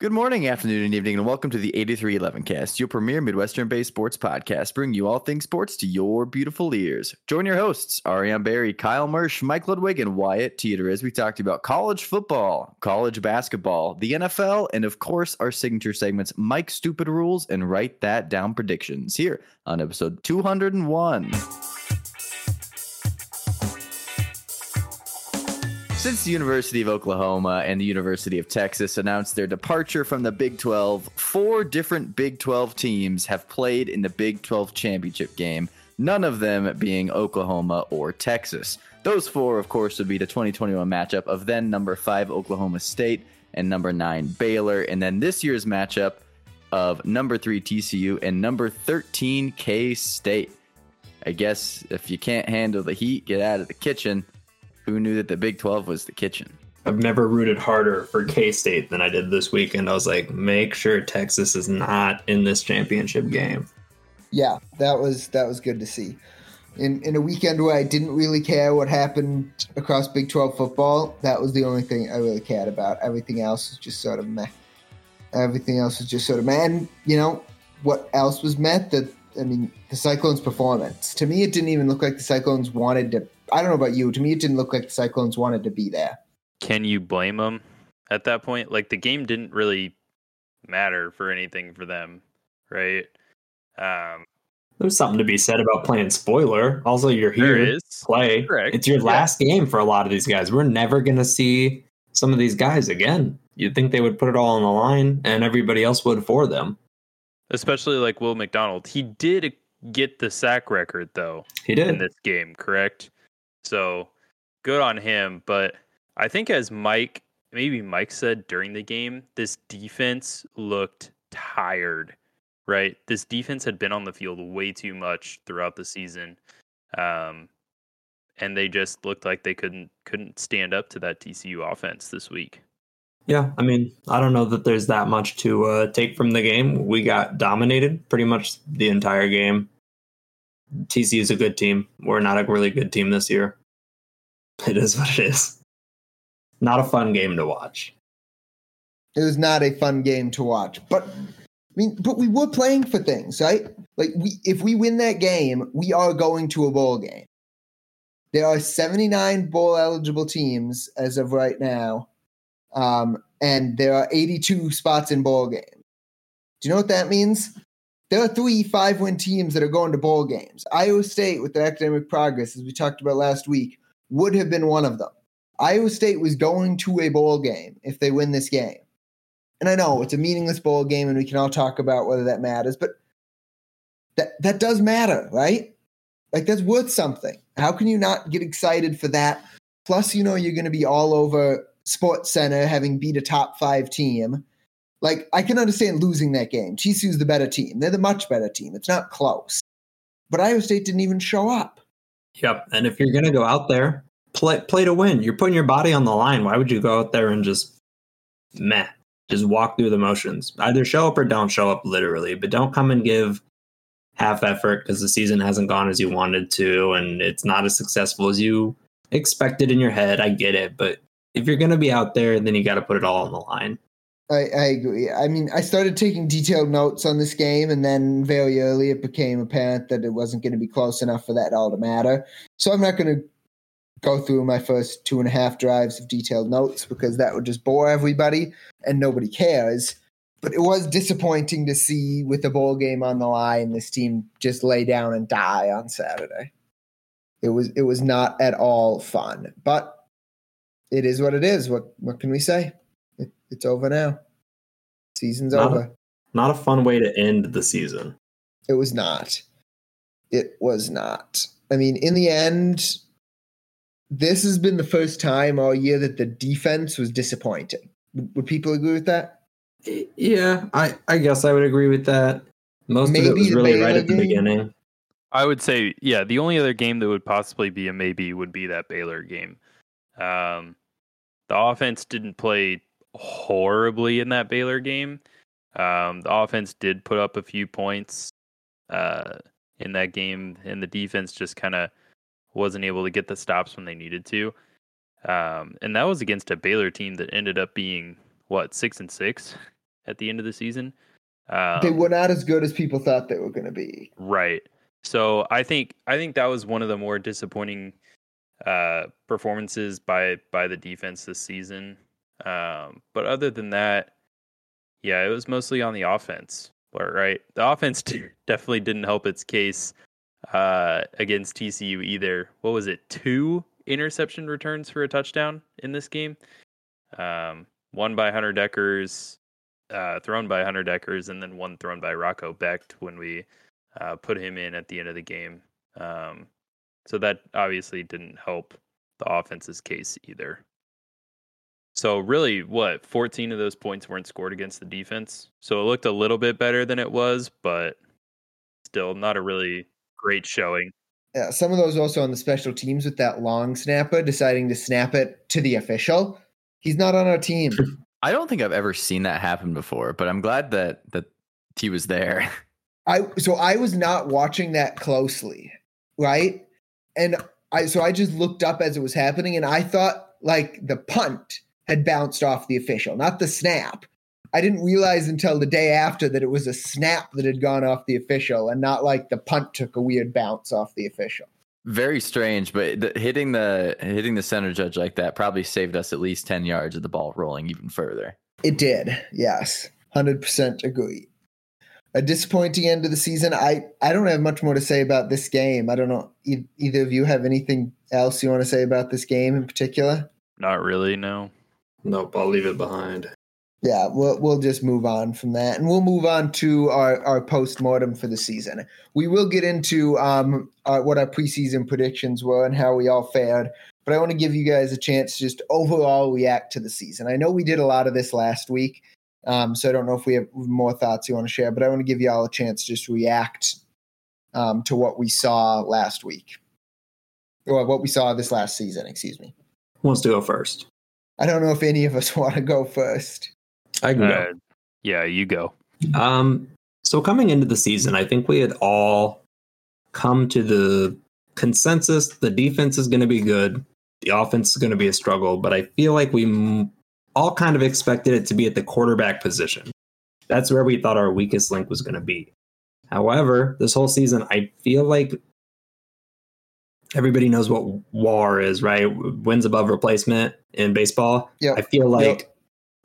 Good morning, afternoon, and evening, and welcome to the 8311 Cast, your premier Midwestern based sports podcast, bringing you all things sports to your beautiful ears. Join your hosts, Ariane Barry, Kyle Mersch, Mike Ludwig, and Wyatt Teeter as we talked about college football, college basketball, the NFL, and of course, our signature segments, Mike Stupid Rules and Write That Down Predictions, here on episode 201. Since the University of Oklahoma and the University of Texas announced their departure from the Big 12, four different Big 12 teams have played in the Big 12 championship game, none of them being Oklahoma or Texas. Those four, of course, would be the 2021 matchup of then number five Oklahoma State and number nine Baylor, and then this year's matchup of number three TCU and number 13 K State. I guess if you can't handle the heat, get out of the kitchen. Who knew that the Big 12 was the kitchen? I've never rooted harder for K State than I did this weekend. I was like, make sure Texas is not in this championship game. Yeah, that was that was good to see. In in a weekend where I didn't really care what happened across Big 12 football, that was the only thing I really cared about. Everything else was just sort of meh. Everything else was just sort of meh. And, you know, what else was meh? That I mean, the Cyclones' performance. To me, it didn't even look like the Cyclones wanted to I don't know about you. To me, it didn't look like the Cyclones wanted to be there. Can you blame them at that point? Like the game didn't really matter for anything for them, right? Um, There's something to be said about playing spoiler. Also, you're here to play. Correct. It's your yeah. last game for a lot of these guys. We're never gonna see some of these guys again. You'd think they would put it all on the line, and everybody else would for them. Especially like Will McDonald. He did get the sack record though. He did in this game, correct? So good on him. But I think as Mike, maybe Mike said during the game, this defense looked tired, right? This defense had been on the field way too much throughout the season. Um, and they just looked like they couldn't couldn't stand up to that TCU offense this week. Yeah, I mean, I don't know that there's that much to uh, take from the game. We got dominated pretty much the entire game. TCU is a good team. We're not a really good team this year. It is what it is. Not a fun game to watch. It was not a fun game to watch, but I mean, but we were playing for things, right? Like we, if we win that game, we are going to a bowl game. There are 79 bowl eligible teams as of right now, um, and there are 82 spots in bowl games. Do you know what that means? There are three five win teams that are going to bowl games. Iowa State, with their academic progress, as we talked about last week, would have been one of them. Iowa State was going to a bowl game if they win this game. And I know it's a meaningless bowl game, and we can all talk about whether that matters, but that, that does matter, right? Like, that's worth something. How can you not get excited for that? Plus, you know, you're going to be all over Sports Center having beat a top five team like I can understand losing that game. TCU's the better team. They're the much better team. It's not close. But Iowa State didn't even show up. Yep. And if you're gonna go out there, play play to win. You're putting your body on the line. Why would you go out there and just meh? Just walk through the motions. Either show up or don't show up literally, but don't come and give half effort because the season hasn't gone as you wanted to and it's not as successful as you expected in your head. I get it, but if you're going to be out there, then you got to put it all on the line. I, I agree. I mean, I started taking detailed notes on this game, and then very early it became apparent that it wasn't going to be close enough for that all to matter. So I'm not going to go through my first two and a half drives of detailed notes because that would just bore everybody, and nobody cares. But it was disappointing to see with the bowl game on the line, this team just lay down and die on Saturday. It was it was not at all fun, but it is what it is. What what can we say? It's over now. Season's not over. A, not a fun way to end the season. It was not. It was not. I mean, in the end, this has been the first time all year that the defense was disappointing. Would, would people agree with that? Yeah, I, I guess I would agree with that. Most maybe of it was really right at the game? beginning. I would say, yeah, the only other game that would possibly be a maybe would be that Baylor game. Um, the offense didn't play horribly in that Baylor game. Um, the offense did put up a few points uh, in that game, and the defense just kind of wasn't able to get the stops when they needed to. Um, and that was against a Baylor team that ended up being what six and six. at the end of the season. Um, they were not as good as people thought they were going to be. Right. So I think I think that was one of the more disappointing uh, performances by by the defense this season. Um, but other than that, yeah, it was mostly on the offense. Right, the offense definitely didn't help its case uh, against TCU either. What was it? Two interception returns for a touchdown in this game. Um, one by Hunter Dekkers, uh, thrown by Hunter Dekkers, and then one thrown by Rocco Becht when we uh, put him in at the end of the game. Um, so that obviously didn't help the offense's case either. So really, what 14 of those points weren't scored against the defense. So it looked a little bit better than it was, but still not a really great showing. Yeah, some of those also on the special teams with that long snapper deciding to snap it to the official. He's not on our team. I don't think I've ever seen that happen before, but I'm glad that that he was there. I so I was not watching that closely, right? And I so I just looked up as it was happening and I thought like the punt had bounced off the official, not the snap. I didn't realize until the day after that it was a snap that had gone off the official and not like the punt took a weird bounce off the official. Very strange, but the, hitting the hitting the center judge like that probably saved us at least 10 yards of the ball rolling even further. It did. Yes. 100% agree a disappointing end of the season. I, I don't have much more to say about this game. I don't know. E- either of you have anything else you want to say about this game in particular? Not really, no. Nope, I'll leave it behind. Yeah, we'll we'll just move on from that, and we'll move on to our our post mortem for the season. We will get into um our, what our preseason predictions were and how we all fared, but I want to give you guys a chance to just overall react to the season. I know we did a lot of this last week, um, so I don't know if we have more thoughts you want to share, but I want to give you all a chance to just react um, to what we saw last week, or what we saw this last season. Excuse me. Who wants to go first? I don't know if any of us want to go first. I can Uh, go. yeah, you go. Um, so coming into the season, I think we had all come to the consensus: the defense is going to be good, the offense is going to be a struggle. But I feel like we m- all kind of expected it to be at the quarterback position. That's where we thought our weakest link was going to be. However, this whole season, I feel like everybody knows what WAR is, right? Wins above replacement in baseball. Yep. I feel like Yep.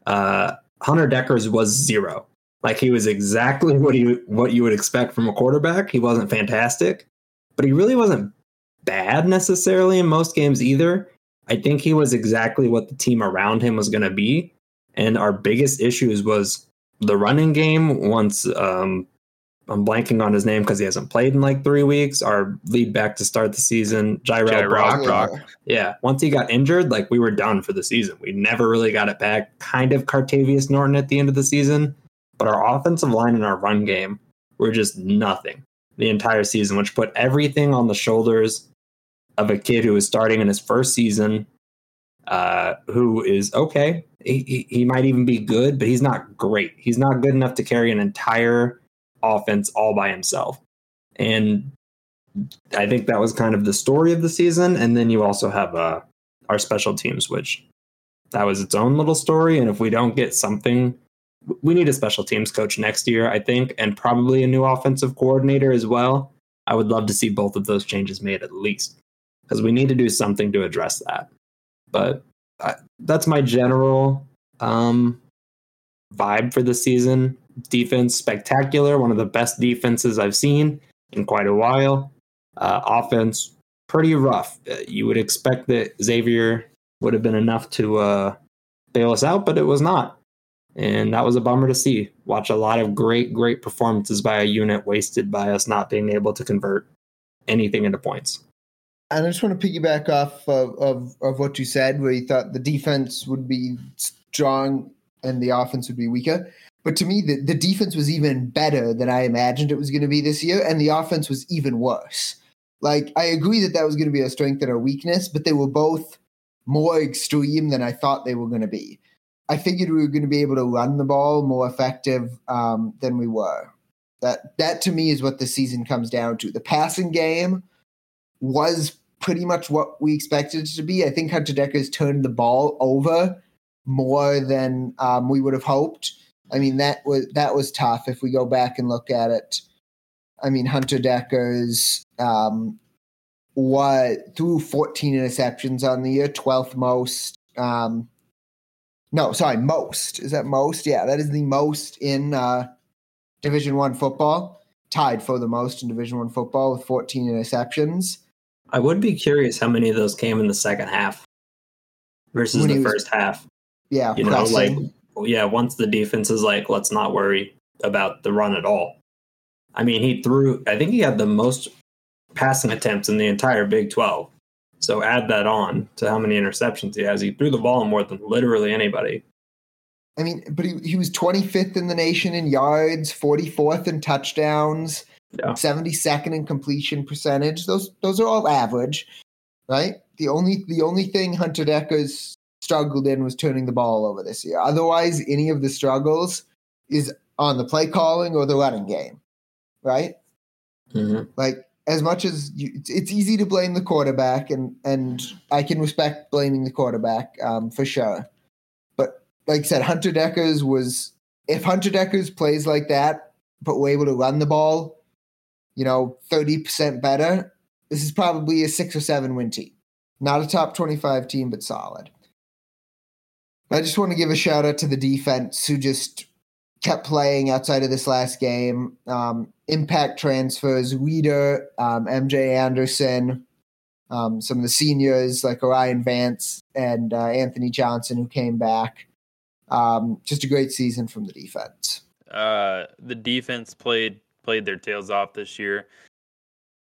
uh, Hunter Dekkers was zero. Like he was exactly what you what you would expect from a quarterback. He wasn't fantastic, but he really wasn't bad necessarily in most games either. I think he was exactly what the team around him was going to be. And our biggest issues was the running game. Once um, I'm blanking on his name because he hasn't played in like three weeks. Our lead back to start the season, Jirehl Jirehl Brock. Brock. Yeah, once he got injured, like we were done for the season. We never really got it back. Kind of Cartevious Norton at the end of the season, but our offensive line and our run game were just nothing the entire season, which put everything on the shoulders of a kid who was starting in his first season, uh, who is okay. He, he, he might even be good, but he's not great. He's not good enough to carry an entire offense all by himself. And I think that was kind of the story of the season. And then you also have uh, our special teams, which that was its own little story. And if we don't get something, we need a special teams coach next year, I think, and probably a new offensive coordinator as well. I would love to see both of those changes made at least because we need to do something to address that. But I, that's my general um, vibe for the season. Defense spectacular, one of the best defenses I've seen in quite a while. Uh, offense pretty rough. Uh, you would expect that Xavier would have been enough to uh, bail us out, but it was not. And that was a bummer to see. Watch a lot of great, great performances by a unit wasted by us not being able to convert anything into points. I just want to piggyback off of, of, of what you said, where you thought the defense would be strong and the offense would be weaker. But to me, the, the defense was even better than I imagined it was going to be this year, and the offense was even worse. Like, I agree that that was going to be a strength and a weakness, but they were both more extreme than I thought they were going to be. I figured we were going to be able to run the ball more effective um, than we were. That that to me is what the season comes down to. The passing game was pretty much what we expected it to be. I think Hunter Dekkers turned the ball over more than um, we would have hoped. I mean that was that was tough. If we go back and look at it, I mean Hunter Dekker's um, what threw 14 interceptions on the year, 12th most. Um, no, sorry, most is that most? Yeah, that is the most in uh, Division One football. Tied for the most in Division One football with 14 interceptions. I would be curious how many of those came in the second half versus When he the was- first half. Yeah, You know, like. Yeah, once the defense is like, let's not worry about the run at all. I mean, he threw. I think he had the most passing attempts in the entire Big Twelve. So add that on to how many interceptions he has. He threw the ball more than literally anybody. I mean, but he, he was 25th in the nation in yards, 44th in touchdowns, Yeah. 72nd in completion percentage. Those those are all average, right? The only the only thing Hunter Dekkers struggled in was turning the ball over this year. Otherwise, any of the struggles is on the play calling or the running game, right? Mm-hmm. Like as much as you, it's, easy to blame the quarterback, and and I can respect blaming the quarterback um, for sure. But like I said, Hunter Dekkers was if Hunter Dekkers plays like that, but we're able to run the ball, you know, thirty percent better. This is probably a six or seven win team, not a top twenty-five team, but solid. I just want to give a shout out to the defense who just kept playing outside of this last game. Um, impact transfers, Reeder, um, MJ Anderson, um, some of the seniors like Orion Vance and uh, Anthony Johnson who came back. Um, just a great season from the defense. Uh, the defense played played their tails off this year.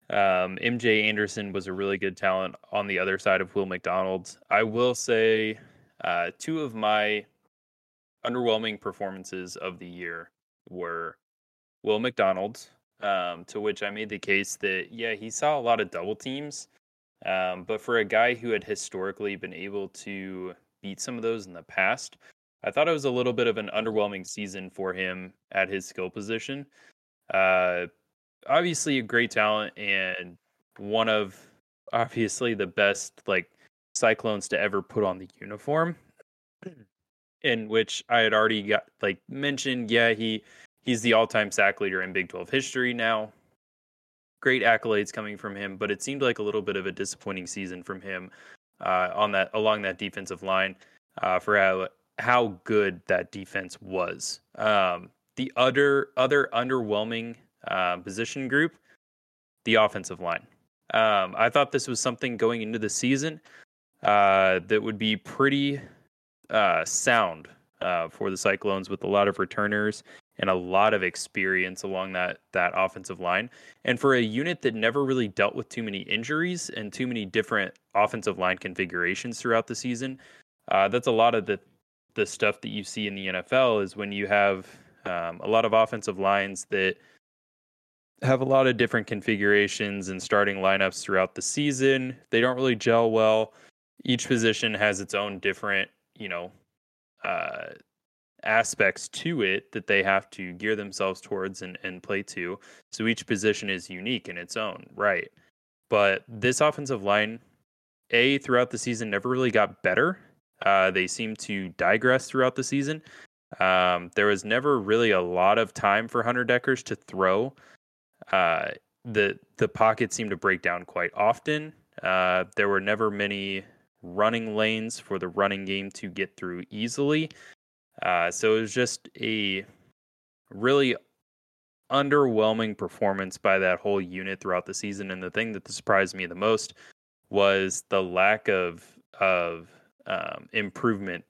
Um, MJ Anderson was a really good talent on the other side of Will McDonald. I will say, uh, two of my underwhelming performances of the year were Will McDonald, um, to which I made the case that yeah he saw a lot of double teams, um, but for a guy who had historically been able to beat some of those in the past, I thought it was a little bit of an underwhelming season for him at his skill position. Uh, obviously, a great talent and one of obviously the best like Cyclones to ever put on the uniform. In which I had already got like mentioned, yeah, he he's the all-time sack leader in Big 12 history now. Great accolades coming from him, but it seemed like a little bit of a disappointing season from him uh, on that along that defensive line uh, for how how good that defense was. Um, the other other underwhelming uh, position group, the offensive line. Um, I thought this was something going into the season uh, that would be pretty uh, sound uh, for the Cyclones with a lot of returners and a lot of experience along that that offensive line. And for a unit that never really dealt with too many injuries and too many different offensive line configurations throughout the season, uh, that's a lot of the the stuff that you see in the NFL is when you have um, a lot of offensive lines that have a lot of different configurations and starting lineups throughout the season. They don't really gel well. Each position has its own different, you know, uh, aspects to it that they have to gear themselves towards and, and play to. So each position is unique in its own right. But this offensive line, A, throughout the season, never really got better. Uh, they seem to digress throughout the season. Um, there was never really a lot of time for Hunter Dekkers to throw. Uh, the the pocket seemed to break down quite often. Uh, there were never many running lanes for the running game to get through easily. Uh, so it was just a really underwhelming performance by that whole unit throughout the season. And the thing that surprised me the most was the lack of of um, improvement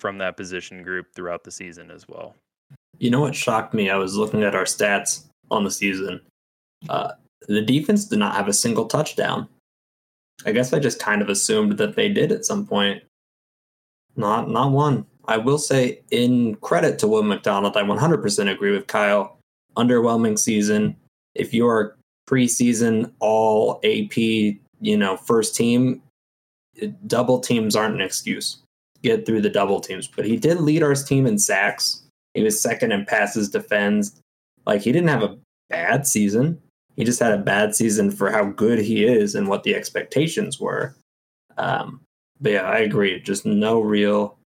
from that position group throughout the season as well. You know what shocked me? I was looking at our stats on the season. Uh, the defense did not have a single touchdown. I guess I just kind of assumed that they did at some point. Not, not one. I will say, in credit to Will McDonald, I 100% agree with Kyle. Underwhelming season. If you're preseason all AP, you know, first team, double teams aren't an excuse. Get through the double teams, but he did lead our team in sacks. He was second in passes defense. Like he didn't have a bad season. He just had a bad season for how good he is and what the expectations were. Um, but yeah, I agree. Just no real,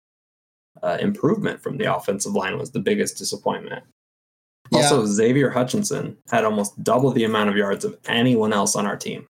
uh, improvement from the offensive line was the biggest disappointment. Yeah. Also, Xavier Hutchinson had almost double the amount of yards of anyone else on our team.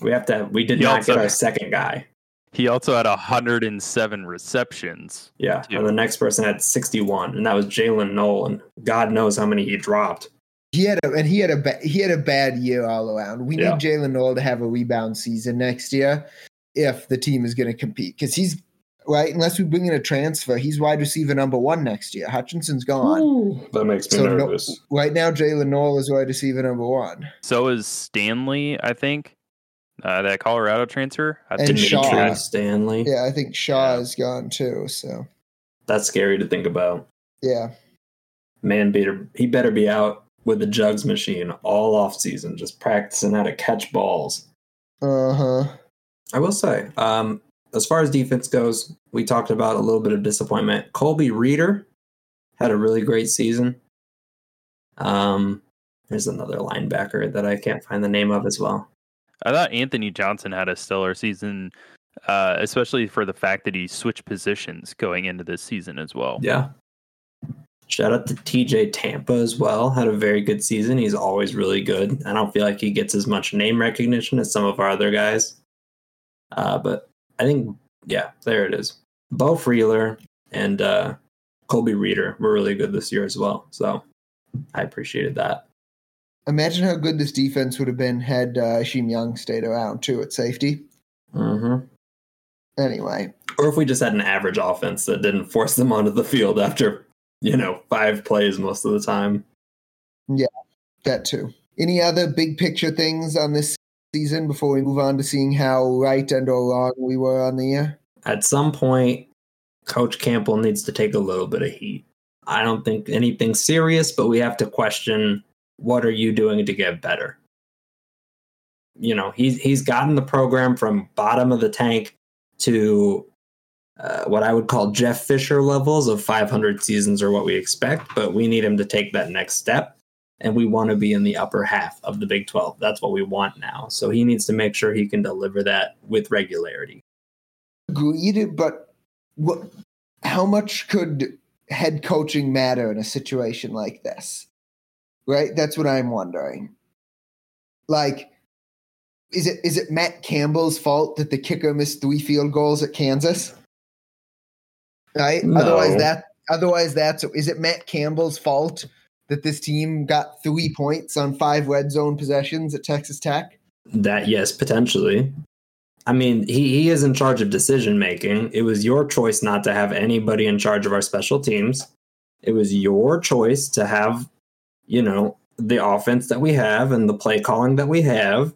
We have to. We did He not also- get our second guy. He also had 107 receptions. Yeah, Yeah. and the next person had 61, and that was Jalen Nolan. God knows how many he dropped. He had a and he had a ba- he had a bad year all around. We Yeah. need Jaylin Noel to have a rebound season next year if the team is going to compete because he's right. Unless we bring in a transfer, he's wide receiver number one next year. Hutchinson's gone. That makes me So no- nervous. right now, Jaylin Noel is wide receiver number one. So is Stanley, I think, uh, that Colorado transfer. I And think Shaw. Stanley. Yeah, I think Shaw Yeah. is gone too. So That's scary to think about. yeah, Man, better he better be out with the jugs machine all off season, just practicing how to catch balls. uh huh. I will say, um, as far as defense goes, we talked about a little bit of disappointment. Colby Reeder had a really great season. Um, there's another linebacker that I can't find the name of as well. I thought Anthony Johnson had a stellar season, uh, especially for the fact that he switched positions going into this season as well. Yeah. Shout out to TJ Tampa as well. Had a very good season. He's always really good. I don't feel like he gets as much name recognition as some of our other guys. Uh, but I think, yeah, there it is. Beau Freyler and uh, Colby Reeder were really good this year as well. So I appreciated that. Imagine how good this defense would have been had uh, Sheem Young stayed around too at safety. hmm Anyway, Or if we just had an average offense that didn't force them onto the field after, you know, five plays most of the time. Yeah, that too. Any other big picture things on this season before we move on to seeing how right and or wrong we were on the year? at some point, Coach Campbell needs to take a little bit of heat. I don't think anything serious, but we have to question what are you doing to get better. You know, he's he's gotten the program from bottom of the tank to uh, what I would call Jeff Fisher levels of 500 seasons or what we expect, but we need him to take that next step. And we want to be in the upper half of the Big 12. That's what we want now. So he needs to make sure he can deliver that with regularity. Agreed, but what? How much could head coaching matter in a situation like this? Right, that's what I'm wondering. Like, is it is it Matt Campbell's fault that the kicker missed three field goals at Kansas? Right. No. Otherwise, that otherwise that's is it Matt Campbell's fault that this team got three points on five red zone possessions at Texas Tech? That yes, potentially. I mean, he, he is in charge of decision making. It was your choice not to have anybody in charge of our special teams. It was your choice to have, you know, the offense that we have and the play calling that we have.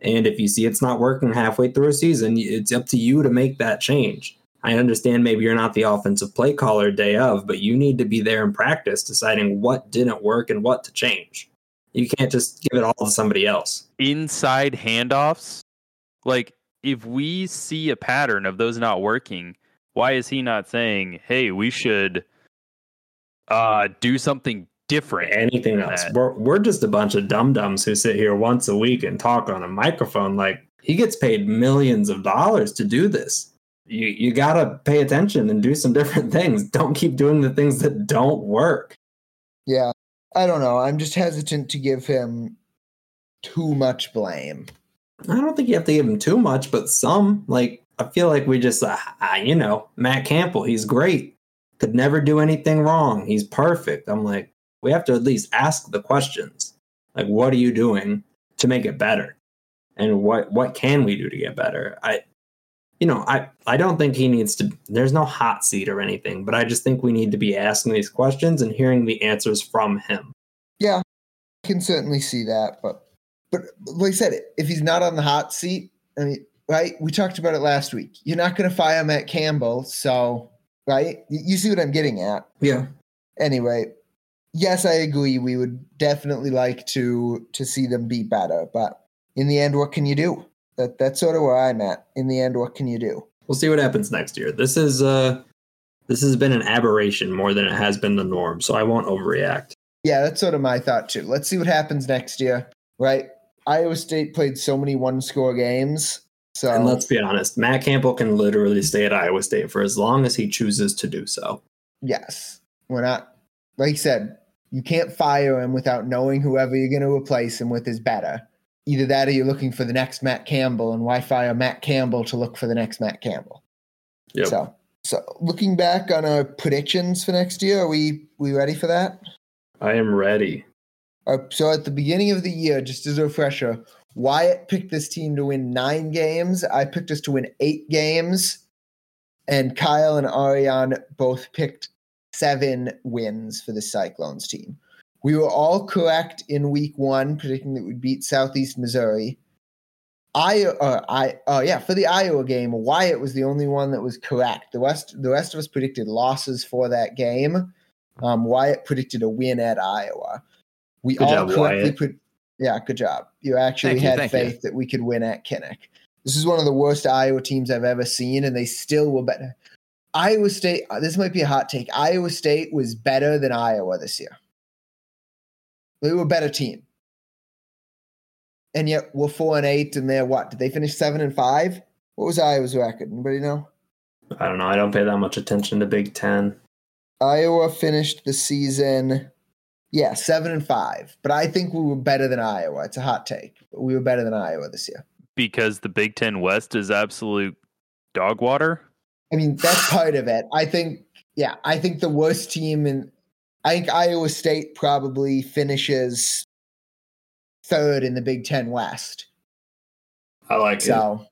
And if you see it's not working halfway through a season, it's up to you to make that change. I understand maybe you're not the offensive play caller day of, but you need to be there in practice deciding what didn't work and what to change. You can't just give it all to somebody else. Inside handoffs, like if we see a pattern of those not working, why is he not saying, "Hey, we should uh do something different"? anything else. We're, we're just a bunch of dum dums who sit here once a week and talk on a microphone. Like he gets paid millions of dollars to do this. You you gotta pay attention and do some different things. Don't keep doing the things that don't work. Yeah, I don't know. I'm just hesitant to give him too much blame. I don't think you have to give him too much, but some. Like I feel like we just, uh, you know, Matt Campbell. He's great. Could never do anything wrong. He's perfect. I'm like, we have to at least ask the questions. Like, what are you doing to make it better? And what what can we do to get better? I, you know, I I don't think he needs to. There's no hot seat or anything, but I just think we need to be asking these questions and hearing the answers from him. Yeah, I can certainly see that, but but like I said, if he's not on the hot seat, I mean, right? We talked about it last week. You're not going to fire Matt Campbell, so right? You see what I'm getting at. Yeah. Anyway, yes, I agree. We would definitely like to to see them be better, but in the end, what can you do? That that's sort of where I'm at. In the end, what can you do? we'll see what happens next year. This is uh this has been an aberration more than it has been the norm, so I won't overreact. Yeah, that's sort of my thought too. Let's see what happens next year, right? Iowa State played so many one score games, So And let's be honest, Matt Campbell can literally stay at Iowa State for as long as he chooses to do so. yes, we're not like you said. You can't fire him without knowing whoever you're going to replace him with is better. Either that, or you're looking for the next Matt Campbell, and why fire Matt Campbell to look for the next Matt Campbell? Yep. So, so looking back on our predictions for next year, are we we ready for that? I am ready. Uh, so at the beginning of the year, just as a refresher, Wyatt picked this team to win nine games. I picked us to win eight games, and Kyle and Ariane both picked seven wins for the Cyclones team. We were all correct in week one, predicting that we'd beat Southeast Missouri. I, uh, I, uh, yeah, for the Iowa game, Wyatt was the only one that was correct. The rest, the rest of us predicted losses for that game. Um, Wyatt predicted a win at Iowa. We Good all job, correctly Wyatt. put. Yeah, good job. You actually Thank had you. faith that we could win at Kinnick. This is one of the worst Iowa teams I've ever seen, and they still were better. Iowa State. uh, This might be a hot take. Iowa State was better than Iowa this year. They were a better team, and yet we're four and eight, and they're what? Did they finish seven and five? What was Iowa's record? Anybody know? I don't know. I don't pay that much attention to Big Ten. Iowa finished the season, yeah, seven and five. But I think we were better than Iowa. It's a hot take. But we were better than Iowa this year. Because the Big Ten West is absolute dog water. I mean, that's part of it. I think, yeah, I think the worst team in, I think Iowa State probably finishes third in the Big Ten West. I like it. So,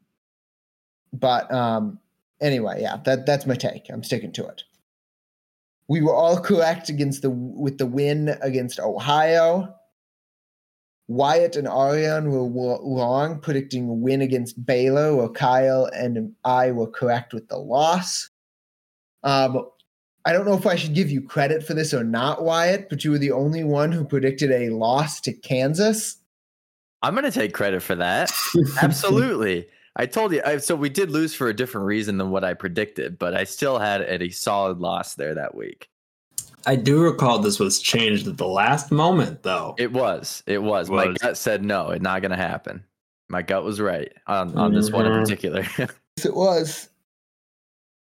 but um, anyway, yeah, that that's my take. I'm sticking to it. We were all correct against the with the win against Ohio. Wyatt and Ariane were wa- wrong predicting a win against Baylor, where Kyle and I were correct with the loss. Um, I don't know if I should give you credit for this or not, Wyatt, but you were the only one who predicted a loss to Kansas. I'm gonna take credit for that. Absolutely. I told you. I, so we did lose for a different reason than what I predicted, but I still had a solid loss there that week. I do recall this was changed at the last moment, though. It was. It was. My Was. gut said no, it's not gonna happen. My gut was right on, on this one in Mhm. particular. Yes, it was.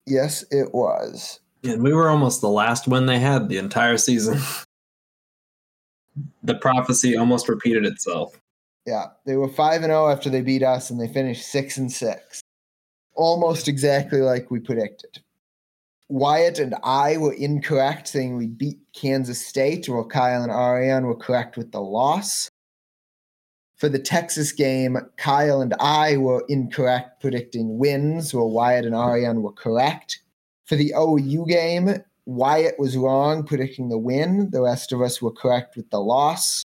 Yes, it was. And we were almost the last win they had the entire season. the prophecy almost repeated itself. Yeah, they were five and zero after they beat us, and they finished six and six, almost exactly like we predicted. Wyatt and I were incorrect, saying we beat Kansas State, while Kyle and Ariane were correct with the loss. For the Texas game, Kyle and I were incorrect, predicting wins, while Wyatt and Ariane were correct. For the OU game, Wyatt was wrong, predicting the win. The rest of us were correct with the loss.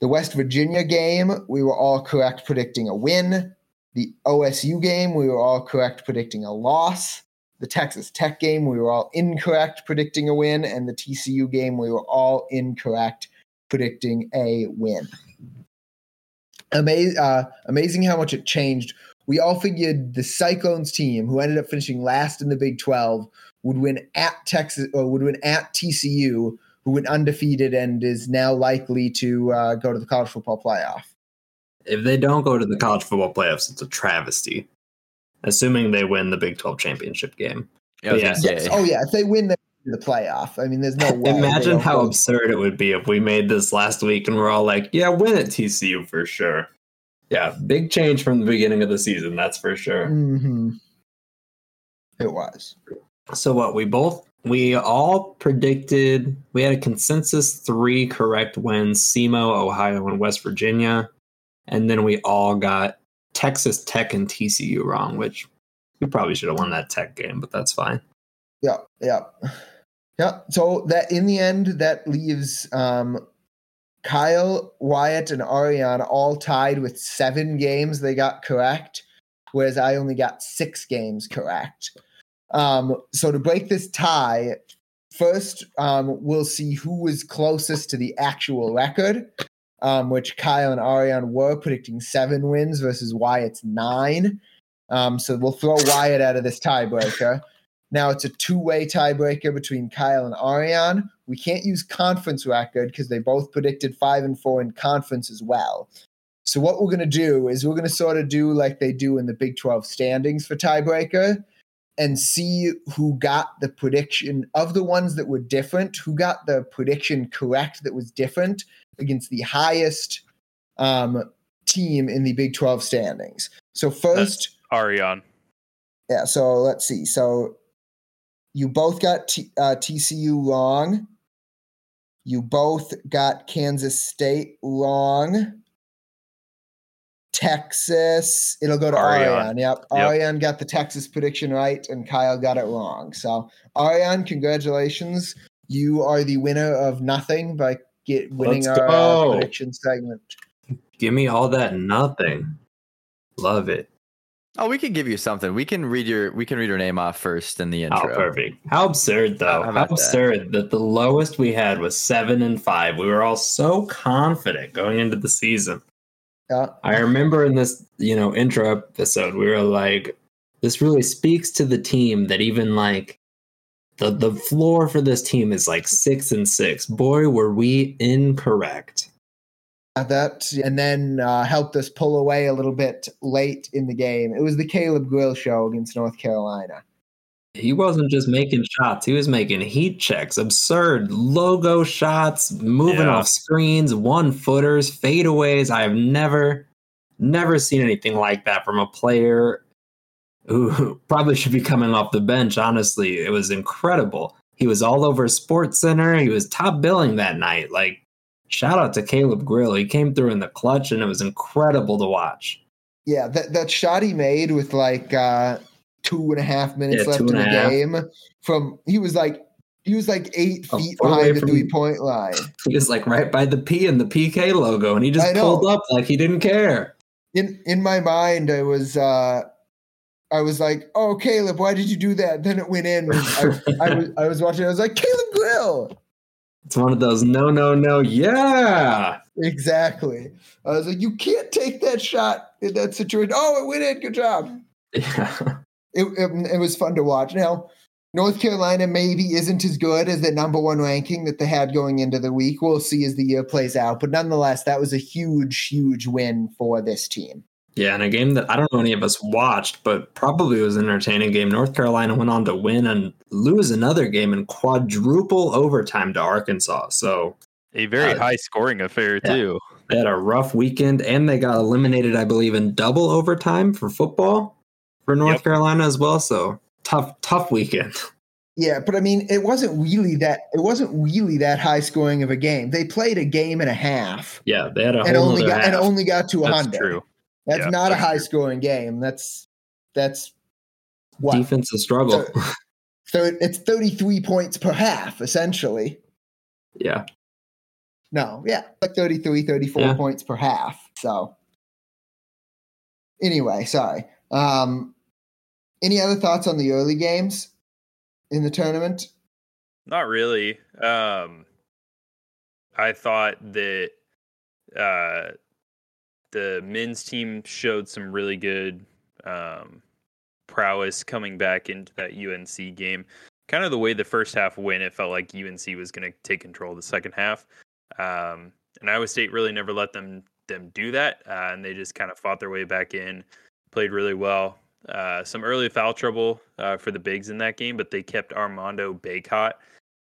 The West Virginia game, we were all correct predicting a win. The OSU game, we were all correct predicting a loss. The Texas Tech game, we were all incorrect predicting a win. And the TCU game, we were all incorrect predicting a win. Amazing, uh, amazing how much it changed. We all figured the Cyclones team, who ended up finishing last in the Big 12, would win at Texas or would win at TCU, who went undefeated and is now likely to uh, go to the college football playoff. If they don't go to the college football playoffs, it's a travesty. Assuming they win the Big 12 championship game. I Yeah. gonna Yes. Oh yeah, if they win the, the playoff, I mean, there's no way. Imagine how absurd it would be if we made this last week and we're all like, yeah, win at TCU for sure. Yeah, big change from the beginning of the season, that's for sure. Mhm. It was. So what we both we all predicted we had a consensus three correct wins: SEMO, Ohio, and West Virginia, and then we all got Texas Tech and TCU wrong, which we probably should have won that Tech game, but that's fine. Yeah, yeah, yeah. So that in the end, that leaves um, Kyle, Wyatt, and Ariane all tied with seven games they got correct, whereas I only got six games correct. Um, so to break this tie, first um, we'll see who was closest to the actual record, um, which Kyle and Ariane were predicting seven wins versus Wyatt's nine. Um, so we'll throw Wyatt out of this tiebreaker. Now it's a two-way tiebreaker between Kyle and Ariane. We can't use conference record because they both predicted five and four in conference as well. So what we're going to do is we're going to sort of do like they do in the Big 12 standings for tiebreaker and see who got the prediction of the ones that were different, who got the prediction correct that was different against the highest um, team in the Big 12 standings. So first, Ariane. yeah, so let's see. So you both got T- uh, TCU wrong. You both got Kansas State wrong. Texas, it'll go to Ariane. Ariane. Yep. Yep. Ariane got the Texas prediction right, and Kyle got it wrong. So, Ariane, congratulations. You are the winner of nothing by get winning Let's our uh, go. prediction segment. Give me all that nothing. Love it. Oh, we can give you something. We can read your we can read your name off first in the Oh, intro. perfect. How absurd, though. How How, about that? absurd that the lowest we had was seven and five. We were all so confident going into the season. Yeah. I remember in this, you know, intro episode, we were like, this really speaks to the team that even like the the floor for this team is like six and six. Boy, were we incorrect. Uh, That and then uh, helped us pull away a little bit late in the game. It was the Caleb Grill show against North Carolina. He wasn't just making shots, he was making heat checks, absurd logo shots, moving Yeah. off screens, one footers, fadeaways. I have never, never seen anything like that from a player who probably should be coming off the bench. Honestly, it was incredible. He was all over Sports Center. He was top billing that night. Like, shout out to Caleb Grill. He came through in the clutch, and it was incredible to watch. Yeah, that that shot he made with like uh, two and a half minutes Yeah, left in the half. game. From he was like he was like eight A feet behind the three point line. He was like right by the P and the PK logo, and he just pulled up like he didn't care. In in my mind, I was uh, I was like, "Oh, Caleb, why did you do that?" Then it went in. I, I was I was watching. I was like, "Caleb Grill." It's one of those no, no, no, yeah. Exactly. I was like, "You can't take that shot in that situation." Oh, it went in. Good job. Yeah. it, it, it was fun to watch. Now, North Carolina maybe isn't as good as the number one ranking that they had going into the week. We'll see as the year plays out. But nonetheless, that was a huge, huge win for this team. Yeah, and a game that I don't know any of us watched, but probably was an entertaining game. North Carolina went on to win and lose another game in quadruple overtime to Arkansas. So A very Uh, high scoring affair yeah. too. they had a rough weekend and they got eliminated, I believe, in double overtime for football for North Yep. Carolina as well. So tough, tough weekend. Yeah, but I mean, it wasn't really that. It wasn't really that high scoring of a game. They played a game and a half Yeah, they had a and only other got and only got to a That's hundred. true. That's Yeah, not a high true. scoring game. That's that's what defensive struggle. so it's thirty three points per half essentially. yeah. No, yeah, like 33, 34 Yeah. points per half. So, anyway, sorry. Um, any other thoughts on the early games in the tournament? Not really. Um, I thought that uh, the men's team showed some really good um, prowess coming back into that UNC game. Kind of the way the first half went, it felt like UNC was going to take control of the second half. Um, and Iowa State really never let them them do that, uh, and they just kind of fought their way back in, played really well. Uh, some early foul trouble uh, for the bigs in that game, but they kept Armando Bacot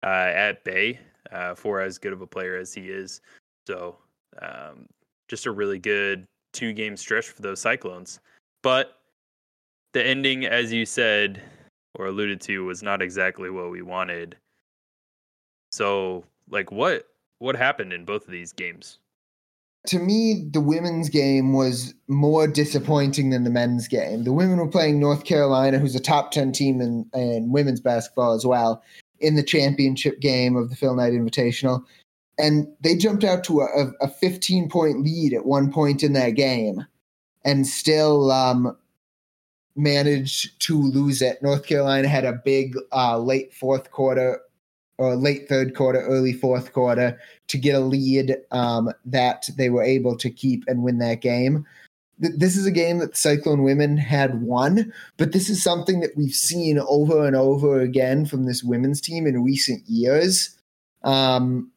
uh, at bay uh, for as good of a player as he is. So um, just a really good two game stretch for those Cyclones. But the ending, as you said or alluded to, was not exactly what we wanted. So, like, what what happened in both of these games? To me, the women's game was more disappointing than the men's game. The women were playing North Carolina, who's a top 10 team in, in women's basketball as well, in the championship game of the Phil Knight Invitational. And they jumped out to a, a 15 point lead at one point in that game and still um, managed to lose it. North Carolina had a big uh, late fourth quarter or late third quarter, early fourth quarter to get a lead um, that they were able to keep and win that game. Th- This is a game that Cyclone women had won, but this is something that we've seen over and over again from this women's team in recent years. Um,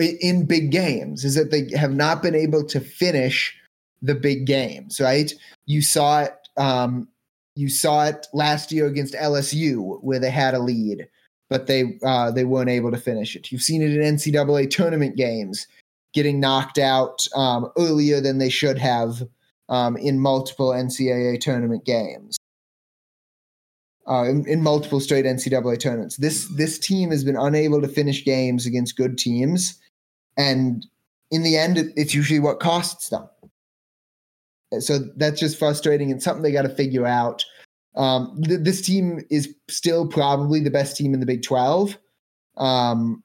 in big games is that they have not been able to finish the big games, right? You saw it. Um, you saw it last year against LSU, where they had a lead, but they uh, they weren't able to finish it. You've seen it in NCAA tournament games, getting knocked out um, earlier than they should have um, in multiple NCAA tournament games. Uh, in, in, multiple straight NCAA tournaments. This this team has been unable to finish games against good teams, and in the end, it, it's usually what costs them. So that's just frustrating and something they got to figure out. Um, th- this team is still probably the best team in the Big 12. Um,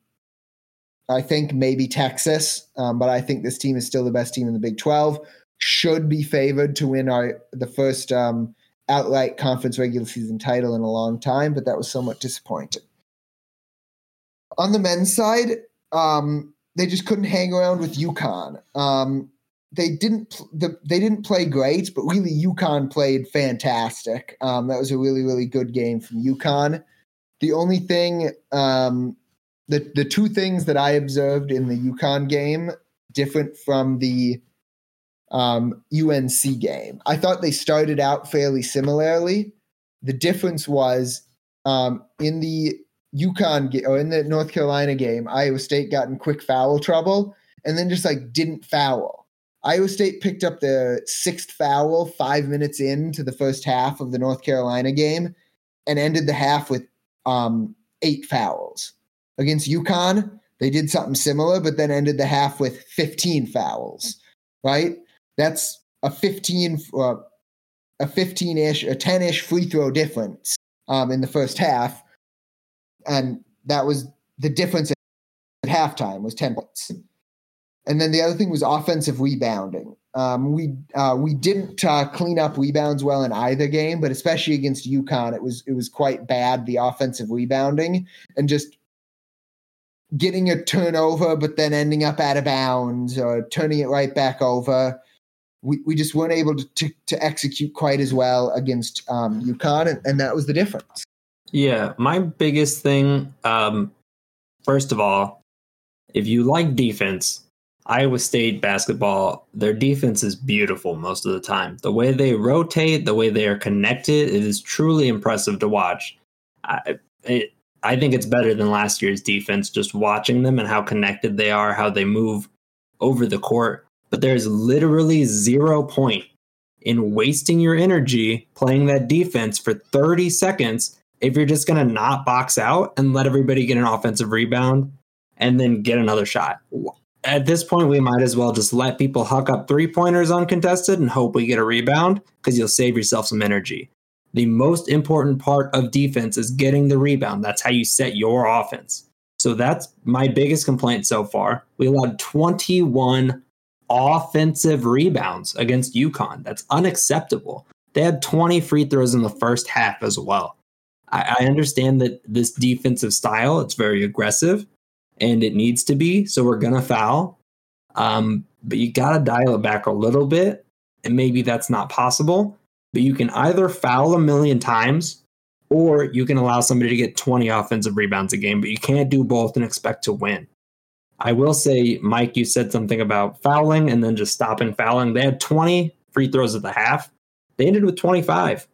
I think maybe Texas, um, but I think this team is still the best team in the Big 12. Should be favored to win our the first um, outright conference regular season title in a long time, but that was somewhat disappointing. On the men's side, um, they just couldn't hang around with UConn. Um, they didn't the, they didn't play great, but really UConn played fantastic. Um, that was a really really good game from UConn. The only thing, um, the the two things that I observed in the UConn game different from the um, UNC game, I thought they started out fairly similarly. The difference was um, in the UConn or in the North Carolina game, Iowa State got in quick foul trouble and then just like didn't foul Iowa State picked up the sixth foul five minutes into the first half of the North Carolina game and ended the half with um, eight fouls. Against UConn, they did something similar, but then ended the half with 15 fouls, right? That's a 15, uh, a 15 ish, a 10 ish free throw difference um, in the first half. And that was the difference at halftime was 10 points. And then the other thing was offensive rebounding. Um, we uh, we didn't uh, clean up rebounds well in either game, but especially against UConn, it was it was quite bad the offensive rebounding and just getting a turnover, but then ending up out of bounds or turning it right back over. We, we just weren't able to, to, to execute quite as well against um, UConn, and, and that was the difference. Yeah, my biggest thing, um, first of all, if you like defense, Iowa State basketball, their defense is beautiful most of the time. The way they rotate, the way they are connected, it is truly impressive to watch. I, it, I think it's better than last year's defense, just watching them and how connected they are, how they move over the court. But there's literally zero point in wasting your energy playing that defense for 30 seconds if you're just going to not box out and let everybody get an offensive rebound and then get another shot at this point, we might as well just let people huck up three pointers uncontested and hope we get a rebound because you'll save yourself some energy. The most important part of defense is getting the rebound. That's how you set your offense. So that's my biggest complaint so far. We allowed 21 offensive rebounds against UConn. That's unacceptable. They had 20 free throws in the first half as well. I, I understand that this defensive style, it's very aggressive and it needs to be. So we're gonna foul, um, but you gotta dial it back a little bit, and maybe that's not possible. But you can either foul a million times, or you can allow somebody to get 20 offensive rebounds a game. But you can't do both and expect to win. I will say, Mike, you said something about fouling and then just stopping fouling. They had 20 free throws at the half. They ended with 25.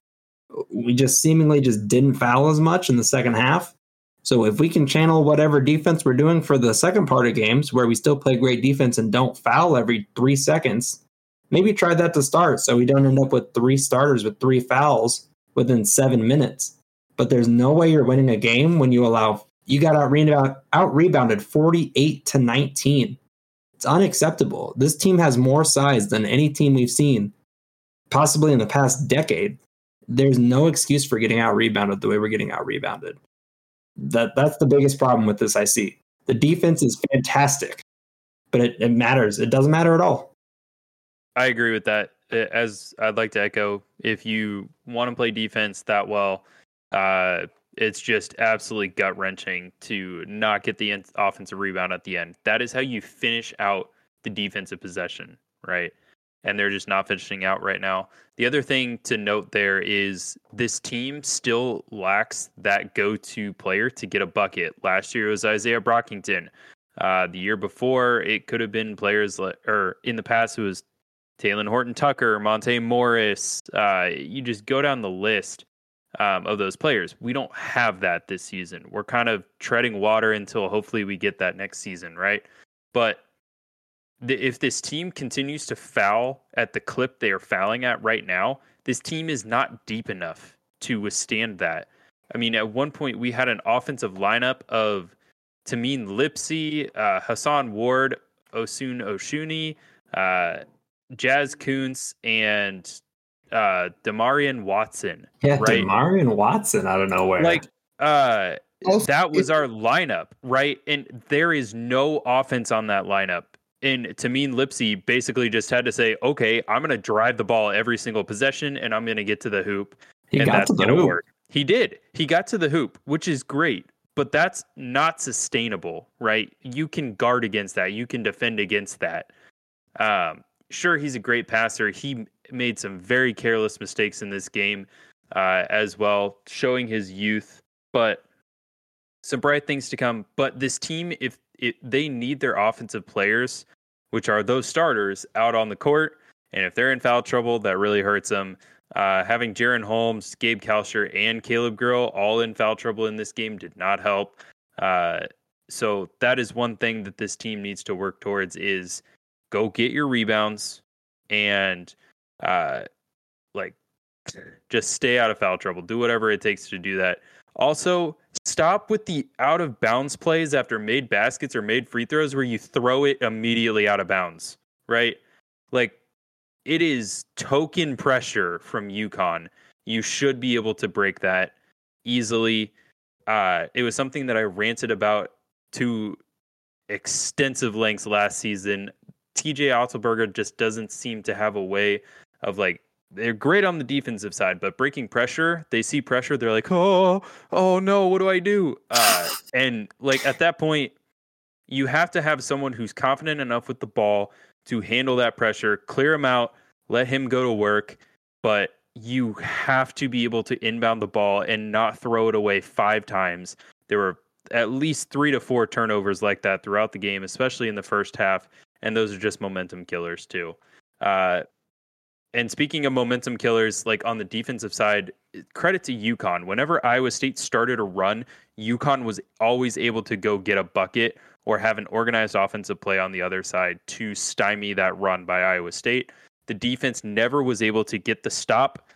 We just seemingly just didn't foul as much in the second half. So if we can channel whatever defense we're doing for the second part of games where we still play great defense and don't foul every three seconds, maybe try that to start so we don't end up with three starters with three fouls within seven minutes. But there's no way you're winning a game when you allow you got out rebounded out rebounded 48 to 19. It's unacceptable. This team has more size than any team we've seen, possibly in the past decade. There's no excuse for getting out rebounded the way we're getting out rebounded. That that's the biggest problem with this I see. The defense is fantastic, but it, it matters. It doesn't matter at all. I agree with that. As I'd like to echo, if you want to play defense that well, uh, it's just absolutely gut wrenching to not get the offensive rebound at the end. That is how you finish out the defensive possession, right? and they're just not finishing out right now. The other thing to note there is this team still lacks that go to player to get a bucket. Last year it was Isaiah Brockington. Uh, the year before, it could have been players like, or in the past, it was Talen Horton Tucker, Monte Morris. Uh, you just go down the list um, of those players. We don't have that this season. We're kind of treading water until hopefully we get that next season, right? But if this team continues to foul at the clip they are fouling at right now, this team is not deep enough to withstand that. I mean, at one point we had an offensive lineup of Tamin Lipsey, uh, Hason Ward, Osun Osunniyi, uh, Jaz Kunc, and uh, Demarion Watson. Yeah, right? Demarion Watson out of nowhere. Like, uh, Also, that was it- our lineup, right? And there is no offense on that lineup. And Tamin Lipsey basically just had to say, okay, I'm going to drive the ball every single possession and I'm going to get to the hoop he and got that's to the gonna hoop. work. He did. He got to the hoop, which is great, but that's not sustainable, right? You can guard against that. You can defend against that. Um, sure, he's a great passer. He m- made some very careless mistakes in this game uh, as well, showing his youth, but some bright things to come. But this team, if it, they need their offensive players, which are those starters, out on the court, and if they're in foul trouble, that really hurts them. Uh, having Jaren Holmes, Gabe Kalscheur, and Caleb Grill all in foul trouble in this game did not help. Uh, so that is one thing that this team needs to work towards is go get your rebounds and uh, like just stay out of foul trouble. Do whatever it takes to do that. Also, stop with the out of bounds plays after made baskets or made free throws where you throw it immediately out of bounds, right? Like it is token pressure from UConn. You should be able to break that easily. Uh, it was something that I ranted about to extensive lengths last season. TJ Otzelberger just doesn't seem to have a way of like they're great on the defensive side, but breaking pressure, they see pressure, they're like, oh, oh no, what do I do? Uh, and like at that point, you have to have someone who's confident enough with the ball to handle that pressure, clear him out, let him go to work. But you have to be able to inbound the ball and not throw it away five times. There were at least three to four turnovers like that throughout the game, especially in the first half. And those are just momentum killers, too. Uh, and speaking of momentum killers, like on the defensive side, credit to UConn. Whenever Iowa State started a run, UConn was always able to go get a bucket or have an organized offensive play on the other side to stymie that run by Iowa State. The defense never was able to get the stop,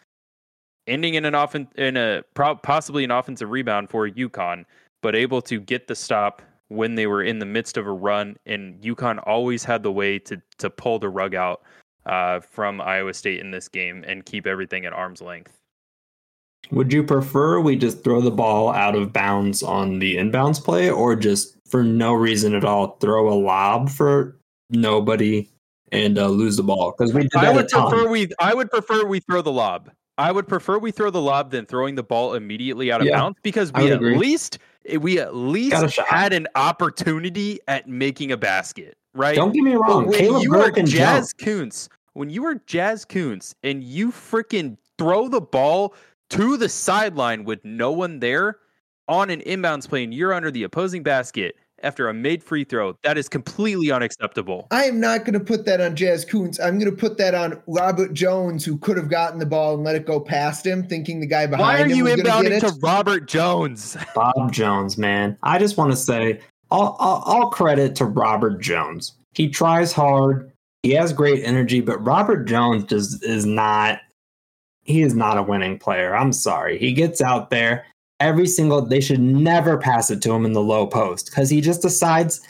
ending in an offen- in a possibly an offensive rebound for UConn, but able to get the stop when they were in the midst of a run. And UConn always had the way to to pull the rug out uh, from Iowa State in this game and keep everything at arm's length. Would you prefer we just throw the ball out of bounds on the inbounds play or just for no reason at all throw a lob for nobody and uh, lose the ball? Because we did that I a would ton. prefer we I would prefer we throw the lob. I would prefer we throw the lob than throwing the ball immediately out of Yeah, bounds because we at agree. least we at least Got a shot. had an opportunity at making a basket, right? Don't get me But wrong. when Caleb you are Burke can jump. Jaz Kunc, when you are Jaz Kunc and you freaking throw the ball to the sideline with no one there on an inbounds play and you're under the opposing basket after a made free throw, that is completely unacceptable. I am not going to put that on Jaz Kunc. I'm going to put that on Robert Jones, who could have gotten the ball and let it go past him, thinking the guy behind him. Why are him you going to inbounding get to. Robert Jones? Bob Jones, man. I just want to say all, all, all credit to Robert Jones. He tries hard. He has great energy, but Robert Jones just is not. He is not a winning player. I'm sorry. He gets out there every single. They should never pass it to him in the low post because he just decides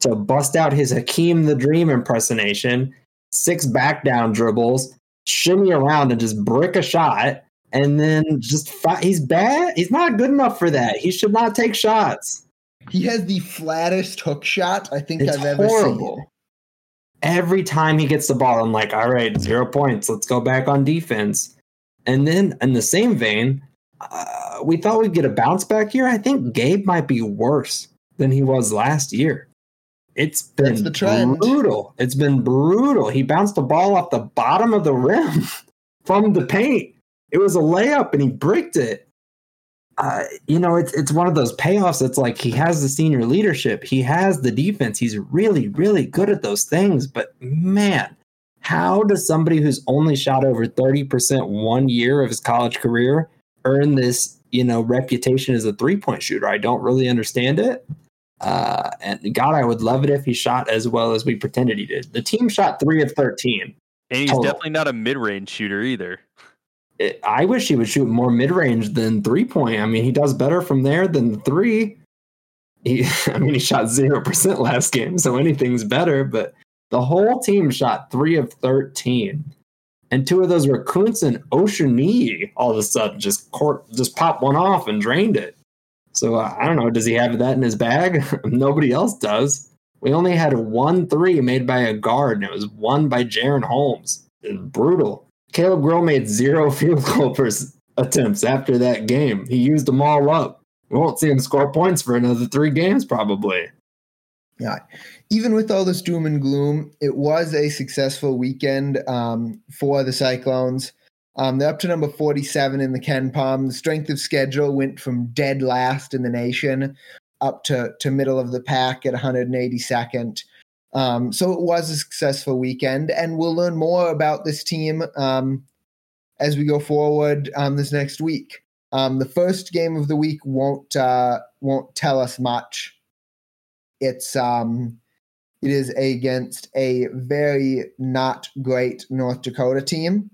to bust out his Hakeem the Dream impersonation, six back down dribbles, shimmy around and just brick a shot, and then just fi- he's bad. He's not good enough for that. He should not take shots. He has the flattest hook shot I think It's I've ever horrible. seen. Every time he gets the ball, I'm like, all right, zero points. Let's go back on defense. And then, in the same vein, uh, we thought we'd get a bounce back here. I think Gabe might be worse than he was last year. It's been brutal. It's been brutal. He bounced the ball off the bottom of the rim from the paint. It was a layup and he bricked it. Uh, you know, it's it's one of those payoffs. It's like he has the senior leadership, he has the defense. He's really, really good at those things. But man, how does somebody who's only shot over thirty percent one year of his college career earn this, you know, reputation as a three point shooter? I don't really understand it. Uh, and God, I would love it if he shot as well as we pretended he did. The team shot three of thirteen. And he's Total. definitely not a mid-range shooter either. it, I wish he would shoot more mid range than three point. I mean, he does better from there than three. He, I mean, he shot zero percent last game, so anything's better. But the whole team shot three of thirteen, and two of those were Kunc and Osunniyi. All of a sudden, just court, just popped one off and drained it. So uh, I don't know. Does he have that in his bag? Nobody else does. We only had one three made by a guard, and it was one by Jaren Holmes. It was brutal. Caleb Grill made zero field goal attempts after that game. He used them all up. We won't see him score points for another three games, probably. Yeah. Even with all this doom and gloom, it was a successful weekend um, for the Cyclones. Um, they're up to number 47 in the KenPom. The strength of schedule went from dead last in the nation up to, to middle of the pack at 182nd. Um, so it was a successful weekend, and we'll learn more about this team um, as we go forward um, this next week. Um, the first game of the week won't uh, won't tell us much. It's um, it is against a very not great North Dakota team.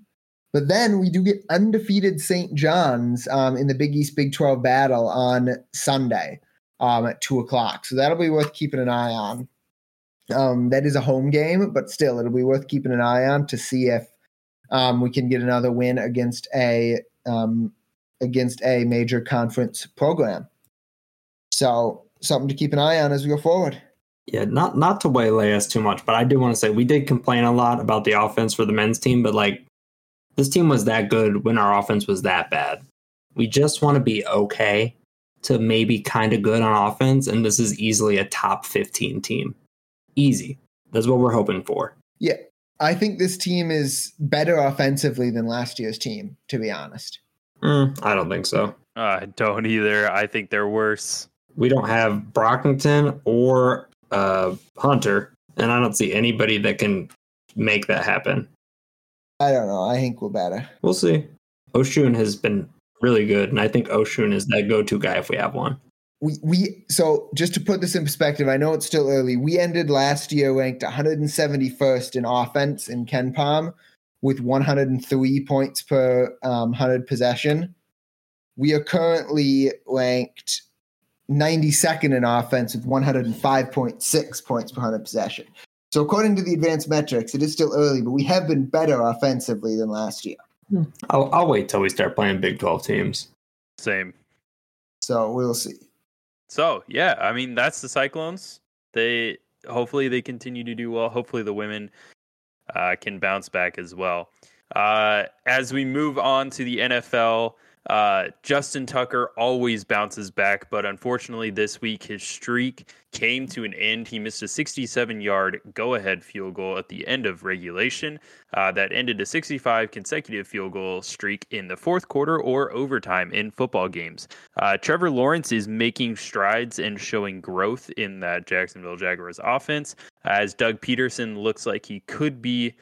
But then we do get undefeated St. John's um, in the Big East Big 12 battle on Sunday um, at 2 o'clock. So that'll be worth keeping an eye on. Um, that is a home game, but still, it'll be worth keeping an eye on to see if um, we can get another win against a um, against a major conference program. So something to keep an eye on as we go forward. Yeah, not not to waylay us too much, but I do want to say we did complain a lot about the offense for the men's team, but like this team was that good when our offense was that bad. We just want to be okay to maybe kind of good on offense, and this is easily a top 15 team. Easy. That's what we're hoping for. Yeah, I think this team is better offensively than last year's team, to be honest. Mm, I don't think so. I don't either. I think they're worse. We don't have Brockington or uh, Hunter, and I don't see anybody that can make that happen. I don't know. I think we're better. We'll see. Osun has been really good, and I think Osun is that go-to guy if we have one. We we so just to put this in perspective, I know it's still early. We ended last year ranked 171st in offense in KenPom with 103 points per um, 100 possession. We are currently ranked 92nd in offense with 105.6 points per 100 possession. So according to the advanced metrics, it is still early, but we have been better offensively than last year. I'll, I'll wait till we start playing Big 12 teams. Same. So we'll see. So yeah, I mean that's the Cyclones. They hopefully they continue to do well. Hopefully the women uh, can bounce back as well. Uh, as we move on to the NFL, uh, Justin Tucker always bounces back, but unfortunately this week his streak came to an end. He missed a 67-yard go-ahead field goal at the end of regulation uh, that ended a 65 consecutive field goal streak in the fourth quarter or overtime in football games. Uh, Trevor Lawrence is making strides and showing growth in that Jacksonville Jaguars offense, as Doug Pederson looks like he could be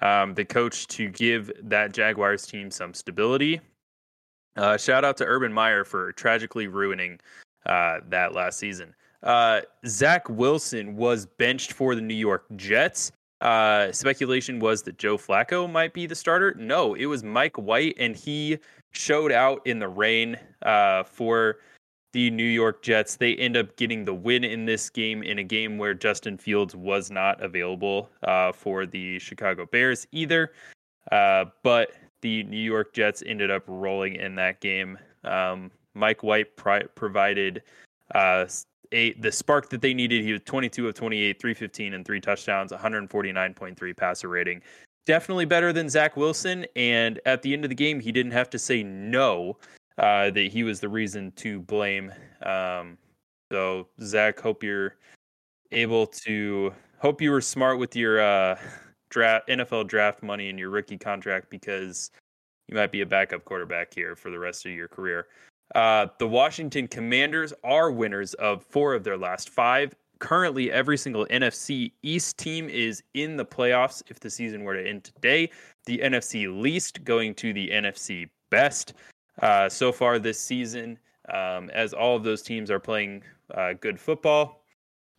um, the coach to give that Jaguars team some stability. Uh, shout out to Urban Meyer for tragically ruining uh, that last season. Uh, Zach Wilson was benched for the New York Jets. Uh, speculation was that Joe Flacco might be the starter. No, it was Mike White, and he showed out in the rain uh, for the New York Jets. They end up getting the win in this game, in a game where Justin Fields was not available uh, for the Chicago Bears either. But the New York Jets ended up rolling in that game. Um, Mike White pri- provided uh, a, the spark that they needed. He was 22 of 28, 315, and three touchdowns, 149.3 passer rating. Definitely better than Zach Wilson. And at the end of the game, he didn't have to say no, uh, that he was the reason to blame. Um, so, Zach, hope you're able to, hope you were smart with your uh, draft NFL draft money in your rookie contract because you might be a backup quarterback here for the rest of your career. Uh, the Washington Commanders are winners of four of their last five. Currently, every single NFC East team is in the playoffs if the season were to end today. The NFC least going to the NFC best uh, so far this season, um, as all of those teams are playing uh, good football.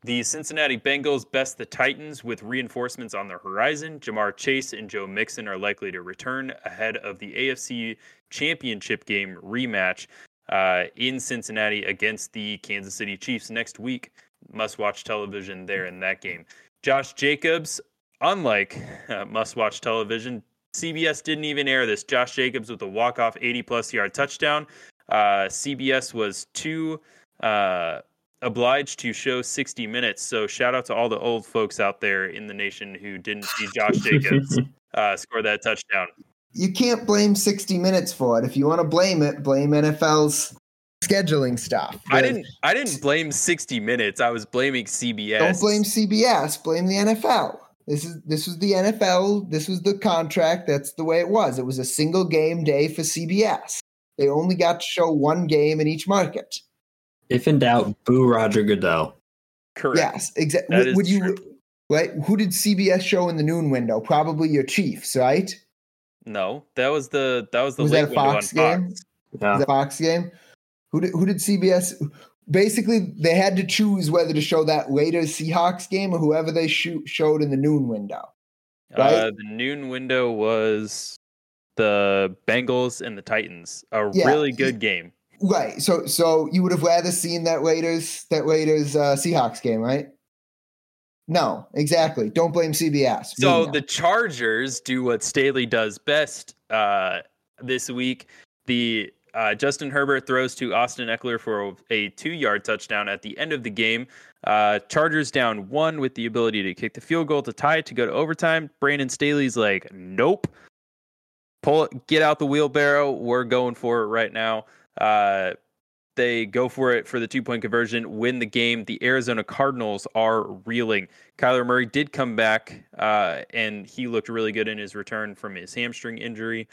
The Cincinnati Bengals best the Titans with reinforcements on the horizon. Ja'Marr Chase and Joe Mixon are likely to return ahead of the AFC Championship game rematch uh, in Cincinnati against the Kansas City Chiefs next week. Must watch television there in that game. Josh Jacobs, unlike uh, must watch television, CBS didn't even air this. Josh Jacobs with a walk off 80 plus yard touchdown. Uh, CBS was too uh, obliged to show 60 minutes. So shout out to all the old folks out there in the nation who didn't see Josh Jacobs uh, score that touchdown. You can't blame 60 minutes for it. If you want to blame it, blame NFL's scheduling stuff. I didn't I didn't blame 60 minutes. I was blaming CBS. Don't blame CBS, blame the NFL. This is this was the NFL, this was the contract, that's the way it was. It was a single game day for CBS. They only got to show one game in each market. If in doubt, boo Roger Goodell. Correct. Yes, exactly. Would, would you true. right? Who did CBS show in the noon window? Probably your Chiefs, right? No, that was the that was the Was late that a Fox game? Fox. Yeah. the Fox game. Who did who did CBS? Basically, they had to choose whether to show that later Seahawks game or whoever they shoot, showed in the noon window. Right? Uh, the noon window was the Bengals and the Titans. A Yeah. really good game. Right. So so you would have rather seen that Raiders that Raiders uh, Seahawks game, right? No, exactly. Don't blame CBS. So the. Chargers do what Staley does best uh, this week. The uh, Justin Herbert throws to Austin Ekeler for a two-yard touchdown at the end of the game. Uh, Chargers down one with the ability to kick the field goal to tie it to go to overtime. Brandon Staley's like, nope. Pull it, get out the wheelbarrow. We're going for it right now. Uh, they go for it for the two point conversion, win the game. The Arizona Cardinals are reeling. Kyler Murray did come back, uh, and he looked really good in his return from his hamstring injury.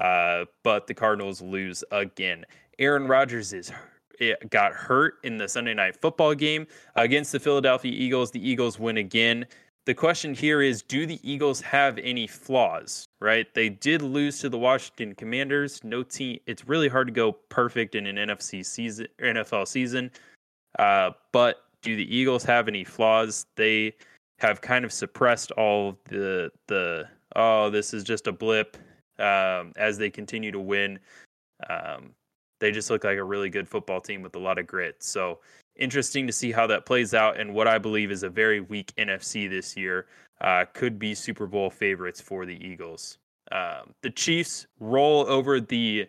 Uh, but the Cardinals lose again. Aaron Rodgers is it got hurt in the Sunday night football game against the Philadelphia Eagles. The Eagles win again. The question here is do the Eagles have any flaws, right? They did lose to the Washington Commanders. No team it's really hard to go perfect in an NFC season NFL season. Uh, but do the Eagles have any flaws? They have kind of suppressed all the the oh, this is just a blip um, as they continue to win. Um, they just look like a really good football team with a lot of grit. So interesting to see how that plays out. And what I believe is a very weak NFC this year uh, could be Super Bowl favorites for the Eagles. Um, the Chiefs roll over the,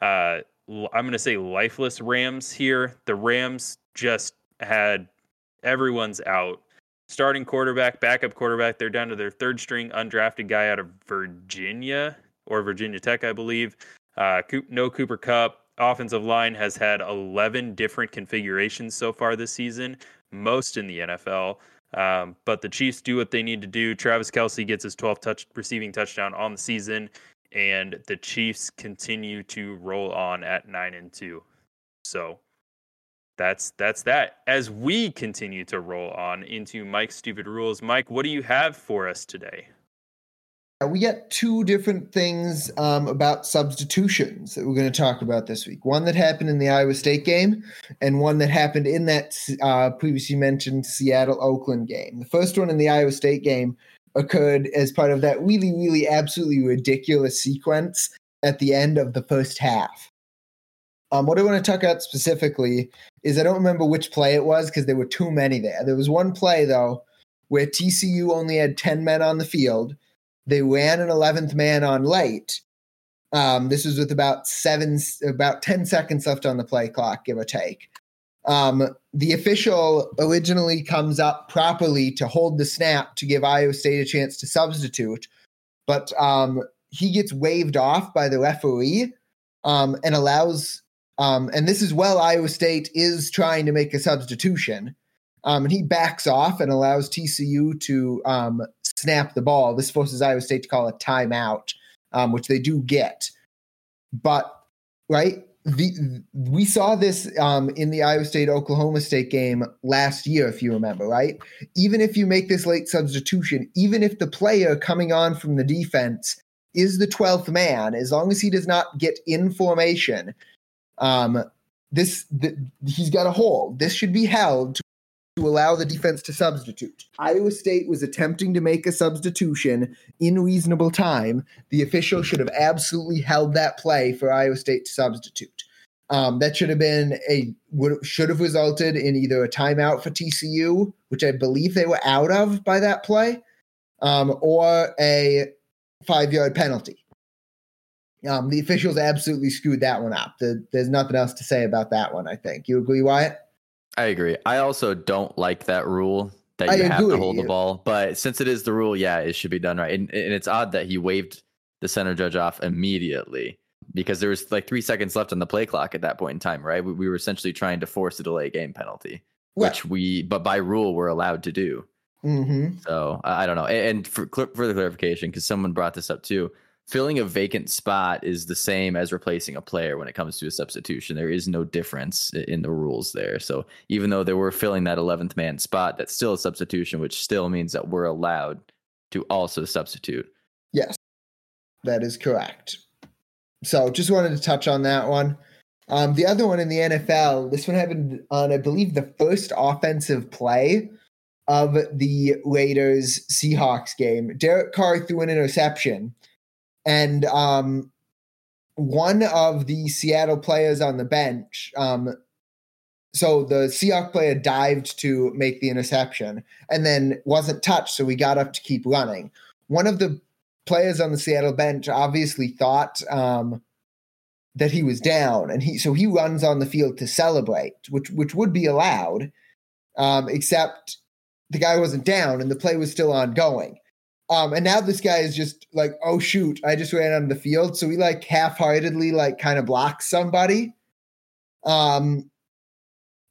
uh, I'm going to say lifeless Rams here. The Rams just had everyone's out. Starting quarterback, backup quarterback, they're down to their third string undrafted guy out of Virginia or Virginia Tech, I believe. Uh, no Cooper Kupp. Offensive line has had 11 different configurations so far this season, most in the NFL. Um, but the Chiefs do what they need to do. Travis Kelce gets his 12th touch receiving touchdown on the season, and the Chiefs continue to roll on at nine and two. So that's that's that. As we continue to roll on into Mike's stupid rules, Mike, what do you have for us today? Uh, we got two different things um, about substitutions that we're going to talk about this week. One that happened in the Iowa State game, and one that happened in that uh, previously mentioned Seattle Oakland game. The first one in the Iowa State game occurred as part of that really, really, absolutely ridiculous sequence at the end of the first half. Um, what I want to talk about specifically is I don't remember which play it was because there were too many there. There was one play though where TCU only had ten men on the field they ran an 11th man on late. Um, this was with about seven, about 10 seconds left on the play clock, give or take. Um, the official originally comes up properly to hold the snap to give Iowa State a chance to substitute, but um, he gets waved off by the referee um, and allows, um, and this is while Iowa State is trying to make a substitution. Um, and he backs off and allows TCU to um, snap the ball. This forces Iowa State to call a timeout, um, which they do get. But right, the we saw this um, in the Iowa State Oklahoma State game last year, if you remember, right? Even if you make this late substitution, even if the player coming on from the defense is the twelfth man, as long as he does not get in formation, um, this the, he's got a hold. This should be held to, to allow the defense to substitute. Iowa State was attempting to make a substitution in reasonable time. The official should have absolutely held that play for Iowa State to substitute. Um, that should have been a would should have resulted in either a timeout for TCU, which I believe they were out of by that play, um, or a five yard penalty. Um, the officials absolutely screwed that one up. The, there's nothing else to say about that one. I think you agree, Wyatt. I agree. I also don't like that rule that I you have to hold the ball, but since it is the rule, yeah, it should be done right. And, and it's odd that he waved the center judge off immediately because there was like three seconds left on the play clock at that point in time, right? We, we were essentially trying to force a delay game penalty, which we, but by rule, we're allowed to do. Mm-hmm. So I I don't know. And and for cl- further clarification, because someone brought this up too, filling a vacant spot is the same as replacing a player when it comes to a substitution. There is no difference in the rules there. So even though they were filling that 11th man spot, that's still a substitution, which still means that we're allowed to also substitute. Yes, that is correct. So just wanted to touch on that one. Um, the other one in the NFL, this one happened on, I believe, the first offensive play of the Raiders Seahawks game. Derek Carr threw an interception, and um, one of the Seattle players on the bench, um, so the Seahawks player dived to make the interception and then wasn't touched, so we got up to keep running. One of the players on the Seattle bench obviously thought um, that he was down, and he so he runs on the field to celebrate, which which would be allowed, um, except the guy wasn't down and the play was still ongoing. Um, and now this guy is just like, oh shoot, I just ran on the field, so he like half-heartedly like kind of blocks somebody, um,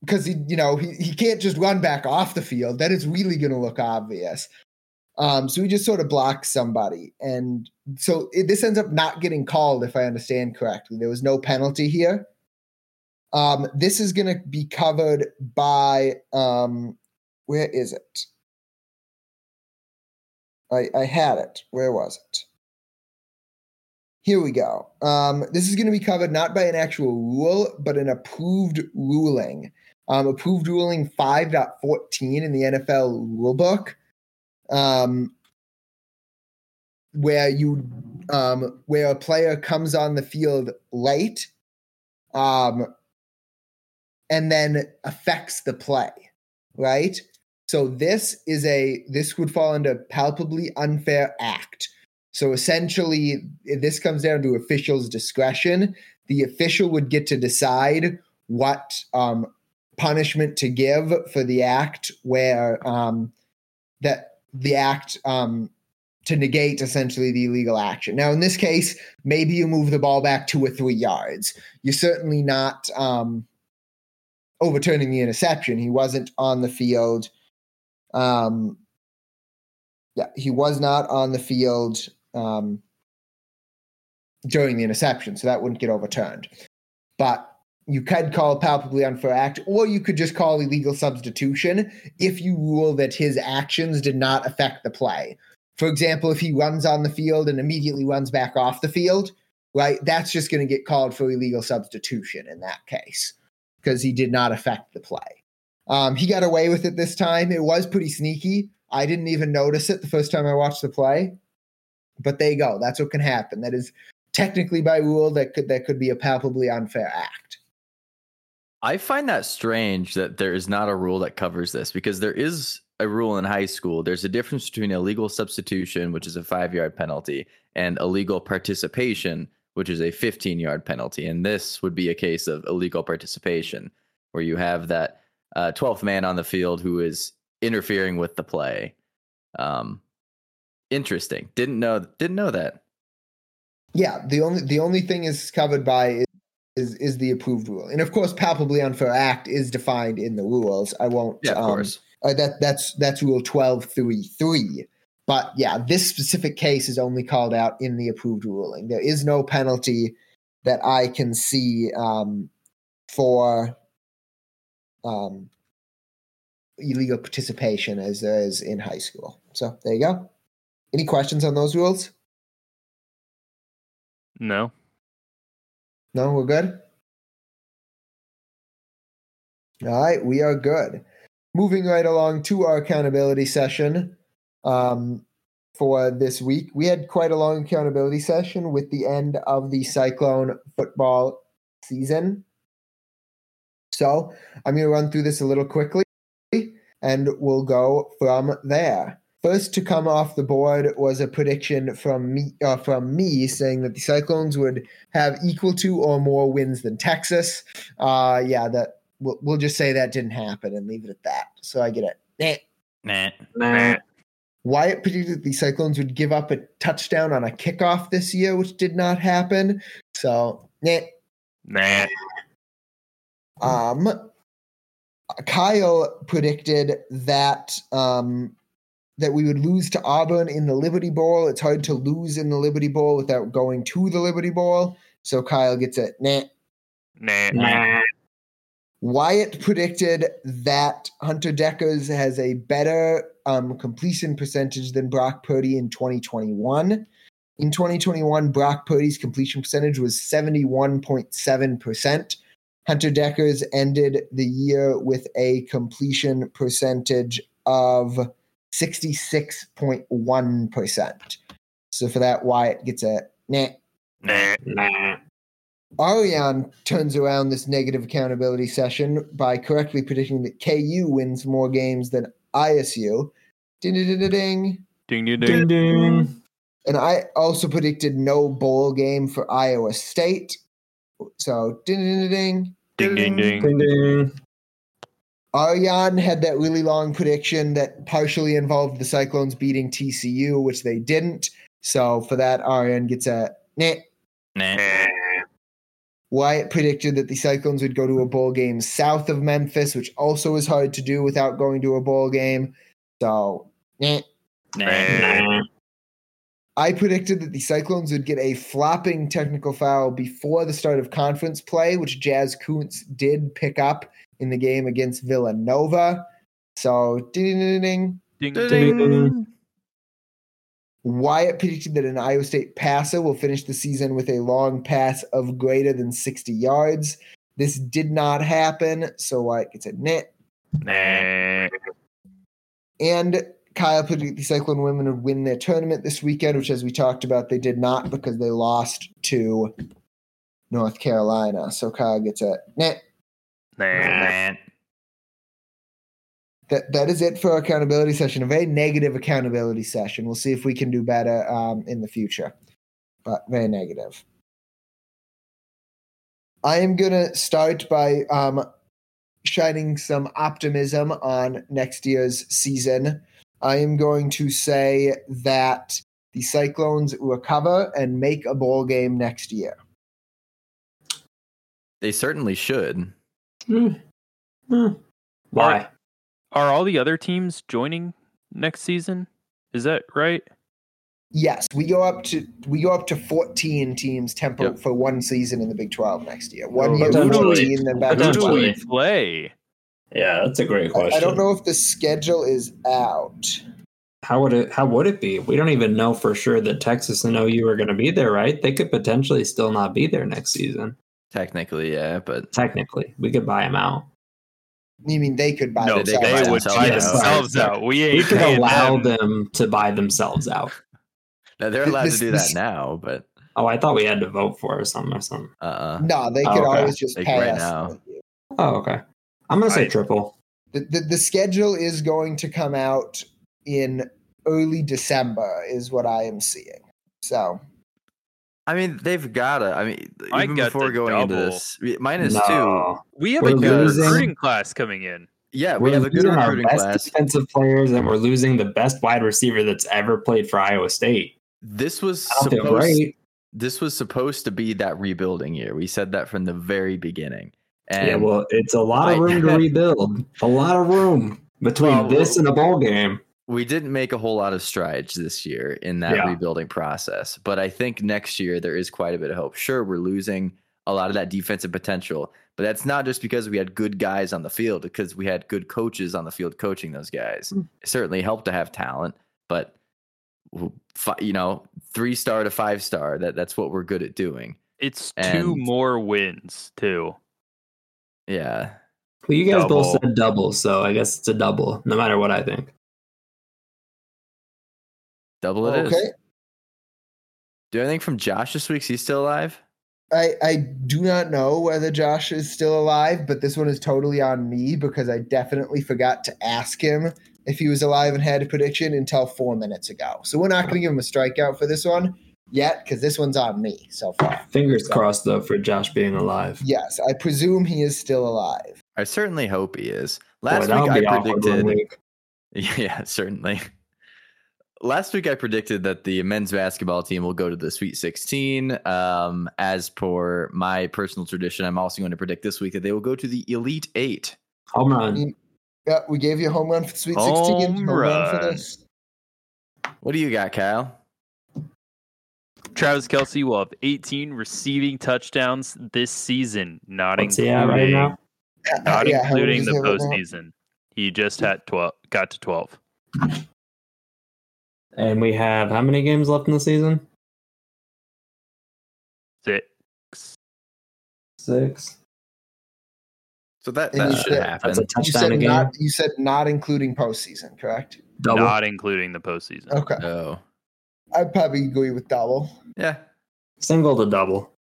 because he you know he he can't just run back off the field. That is really going to look obvious. Um, so he just sort of blocks somebody. And so it, this ends up not getting called, if I understand correctly. There was no penalty here. Um, this is going to be covered by, um, where is it? I, I had it. Where was it? Here we go. Um, this is going to be covered not by an actual rule, but an approved ruling. Um, approved ruling 5.14 in the NFL rulebook um, where you um, where a player comes on the field late um, and then affects the play, right? So this is a this would fall under palpably unfair act. So essentially, this comes down to officials' discretion. The official would get to decide what um, punishment to give for the act where um, that the act um, to negate essentially the illegal action. Now, in this case, maybe you move the ball back two or three yards. You're certainly not um, overturning the interception. He wasn't on the field. Um, yeah, he was not on the field um, during the interception, so that wouldn't get overturned. But you could call palpably unfair act, or you could just call illegal substitution if you rule that his actions did not affect the play. For example, if he runs on the field and immediately runs back off the field, right, that's just going to get called for illegal substitution in that case because he did not affect the play. Um, he got away with it this time. It was pretty sneaky. I didn't even notice it the first time I watched the play, but there you go. That's what can happen. That is technically by rule that could that could be a palpably unfair act. I find that strange that there is not a rule that covers this because there is a rule in high school. There's a difference between illegal substitution, which is a five yard penalty, and illegal participation, which is a 15 yard penalty. And this would be a case of illegal participation, where you have that uh, 12th man on the field who is interfering with the play. Um, interesting. Didn't know. Didn't know that. Yeah, the only the only thing is covered by is, is is the approved rule, and of course, palpably unfair act is defined in the rules. I won't. Yeah, of um, course. Uh, that that's that's rule twelve three three. But yeah, this specific case is only called out in the approved ruling. There is no penalty that I can see um, for um, illegal participation as there is in high school. So there you go. Any questions on those rules? No. No, we're good. All right, we are good. Moving right along to our accountability session um, for this week. We had quite a long accountability session with the end of the Cyclone football season. So I'm going to run through this a little quickly and we'll go from there. First to come off the board was a prediction from me, uh, from me saying that the Cyclones would have equal to or more wins than Texas. Uh, yeah, that we'll, we'll just say that didn't happen and leave it at that. So I get it. Eh. Nah. Nah. Wyatt predicted the Cyclones would give up a touchdown on a kickoff this year, which did not happen. So, nah. Nah. Um, Kyle predicted that um, that we would lose to Auburn in the Liberty Bowl. It's hard to lose in the Liberty Bowl without going to the Liberty Bowl. So Kyle gets it. Nah. Nah. Nah. Wyatt predicted that Hunter Dekkers has a better um, completion percentage than Brock Purdy in 2021. In 2021, Brock Purdy's completion percentage was 71.7%. Hunter Dekkers ended the year with a completion percentage of 66.1%. So for that, Wyatt gets a nah. Nah. Nah. Ariane turns around this negative accountability session by correctly predicting that KU wins more games than ISU. Ding, ding, ding, ding, ding. Ding ding Ding ding. ding. And I also predicted no bowl game for Iowa State. So ding, ding, ding, ding. Ding ding ding. Ding ding. Ariane had that really long prediction that partially involved the Cyclones beating TCU, which they didn't. So for that, Ariane gets a nah. Nah. Wyatt predicted that the Cyclones would go to a bowl game south of Memphis, which also is hard to do without going to a bowl game. So, eh. Nah. Nah. I predicted that the Cyclones would get a flopping technical foul before the start of conference play, which Jaz Kunc did pick up in the game against Villanova. So, ding, ding, ding, ding. Ding Ding ding. ding. Wyatt predicted that an Iowa State passer will finish the season with a long pass of greater than 60 yards. This did not happen, so Wyatt gets a net. Nah. And Kyle predicted the Cyclone women would win their tournament this weekend, which, as we talked about, they did not because they lost to North Carolina. So Kyle gets a net. Nah. That that is it for our accountability session. A very negative accountability session. We'll see if we can do better um, in the future, but very negative. I am gonna start by um, shining some optimism on next year's season. I am going to say that the Cyclones recover and make a bowl game next year. They certainly should. Hmm. Hmm. Why? Are all the other teams joining next season? Is that right? Yes, we go up to we go up to fourteen teams tempo Yep. for one season in the Big Twelve next year. One Oh, year potentially. fourteen, then back Who to do Potentially. we twelve. play? Yeah, that's a great question. I don't know if the schedule is out. How would it? How would it be? We don't even know for sure that Texas and OU are going to be there, right? They could potentially still not be there next season. Technically, yeah, but Technically, we could buy them out. You mean they could buy No, themselves could they buy would buy out. themselves out. We We could allow them. them to buy themselves out. no, they're allowed this- to do this- that now. But Oh, I thought we had to vote for it or something or something. uh, uh No, they Oh, could okay. always just Like pay right now. Oh, okay. I'm gonna say I- triple. The, the the schedule is going to come out in early December, is what I am seeing. So I mean, they've gotta. I mean, I even got before the going into double. this, minus two. No. We have We're a good losing- recruiting class coming in. Yeah, we We're have a good losing our recruiting best class. defensive players, and we're losing the best wide receiver that's ever played for Iowa State. This was I don't feel supposed. great. This was supposed to be that rebuilding year. We said that from the very beginning. And yeah, well, it's a lot of I- room to rebuild. A lot of room between Well, this and a bowl game. we didn't make a whole lot of strides this year in that Yeah. rebuilding process, but I think next year there is quite a bit of hope. Sure, we're losing a lot of that defensive potential, but that's not just because we had good guys on the field, because we had good coaches on the field coaching those guys. Mm. It certainly helped to have talent, but you know, three star to five star, that that's what we're good at doing. It's two more wins too. Yeah. Well, you guys both said double, so I guess it's a double, no matter what I think. Double it is. Okay. Do anything from Josh this week? Is he still alive? I, I do not know whether Josh is still alive, but this one is totally on me because I definitely forgot to ask him if he was alive and had a prediction until four minutes ago. So we're not going to give him a strikeout for this one yet because this one's on me so far. Fingers So- crossed, though, for Josh being alive. Yes, I presume he is still alive. I certainly hope he is. Last that would week I predicted week. Yeah, certainly. Last week I predicted that the men's basketball team will go to the Sweet 16. Um, as per my personal tradition, I'm also going to predict this week that they will go to the Elite Eight. Home run. Yeah, we gave you a home run for Sweet 16. Home home run for this. What do you got, Kyle? Travis Kelce will have 18 receiving touchdowns this season, not What's including right now? not Yeah, including the he right postseason. He just had 12, got to 12. And we have how many games left in the season? Six. Six. So that, that you should said- happen. That's a You said a game. not. You said not including postseason, correct? Double. Not including the postseason. Okay, oh, I'd probably agree with double. yeah. Single to double.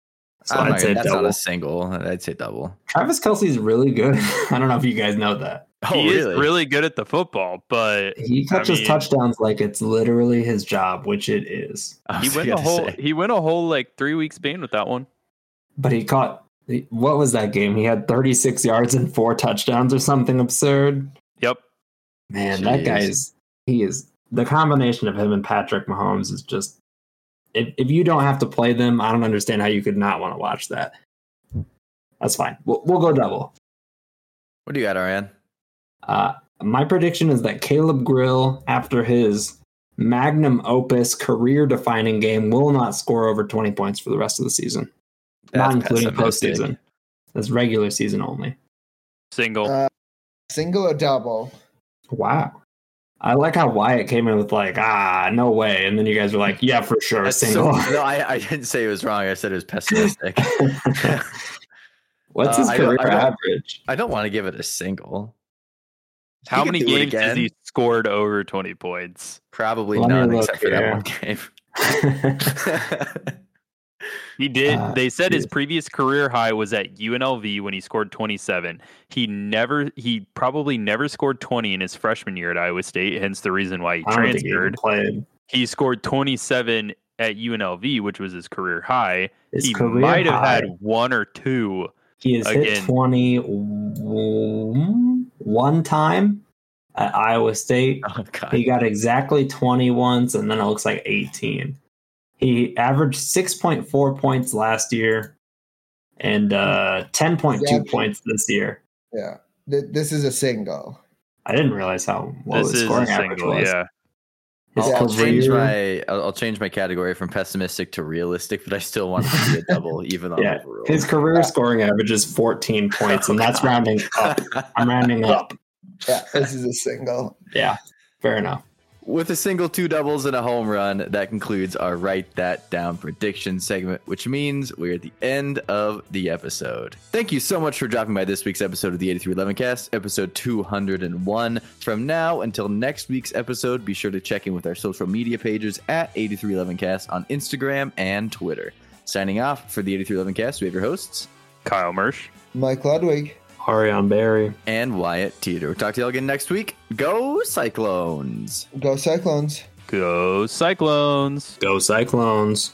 So I'm I'd not say gonna- that's double. not a single. I'd say double. Travis Kelce's really good. I don't know if you guys know that. Oh, he really? is really good at the football, but He catches mean- touchdowns like it's literally his job, which it is. He went a whole say. he went a whole like three weeks span with that one. But he caught what was that game? He had 36 yards and four touchdowns or something absurd. Yep. Man, that guy is he is the combination of him and Patrick Mahomes is just if, if you don't have to play them, I don't understand how you could not want to watch that. That's fine. We'll, we'll go double. What do you got, Ariane? Uh, my prediction is that Caleb Grill, after his magnum opus career defining game, will not score over 20 points for the rest of the season, not including pessimistic. postseason. That's regular season only. Single. Uh, Single or double? Wow. I like how Wyatt came in with like, ah, no way. And then you guys were like, yeah, for sure, That's single. so- no, I, I didn't say it was wrong. I said it was pessimistic. What's Uh, his I don't- career I don't- average? I don't want to give it a single. How many games has he scored over 20 points? Probably Let none look except for that one game. He did. Uh, they said his previous career high was at UNLV when he scored 27. He never, he probably never scored 20 in his freshman year at Iowa State, hence the reason why he I he transferred. He scored 27 at UNLV, which was his career high. His he career might have high, had one or two. he has hit again. 20 one time at Iowa State. oh god. He got exactly 20 once, and then it looks like 18. He averaged 6.4 points last year and uh, 10.2 Yeah. points this year. Yeah. Th- this is a single. I didn't realize how low this his is scoring a average single. was. Yeah. I'll, I'll change my I'll, I'll change my category from pessimistic to realistic, but I still want to see a double, even on Yeah, overall. His career scoring average is 14 points, and that's rounding up. I'm rounding up. Yeah, this is a single. Yeah, fair enough. With a single, two doubles, and a home run, that concludes our Write That Down prediction segment, which means we're at the end of the episode. Thank you so much for dropping by this week's episode of the 8311 Cast, episode 201. From now until next week's episode, be sure to check in with our social media pages at 8311cast on Instagram and Twitter. Signing off for the 8311 Cast, we have your hosts Kyle Mersch. Mike Ludwig. Ariane Barry. and Wyatt Teeter. We'll talk to you all again next week. Go Cyclones! Go Cyclones. Go Cyclones. Go Cyclones.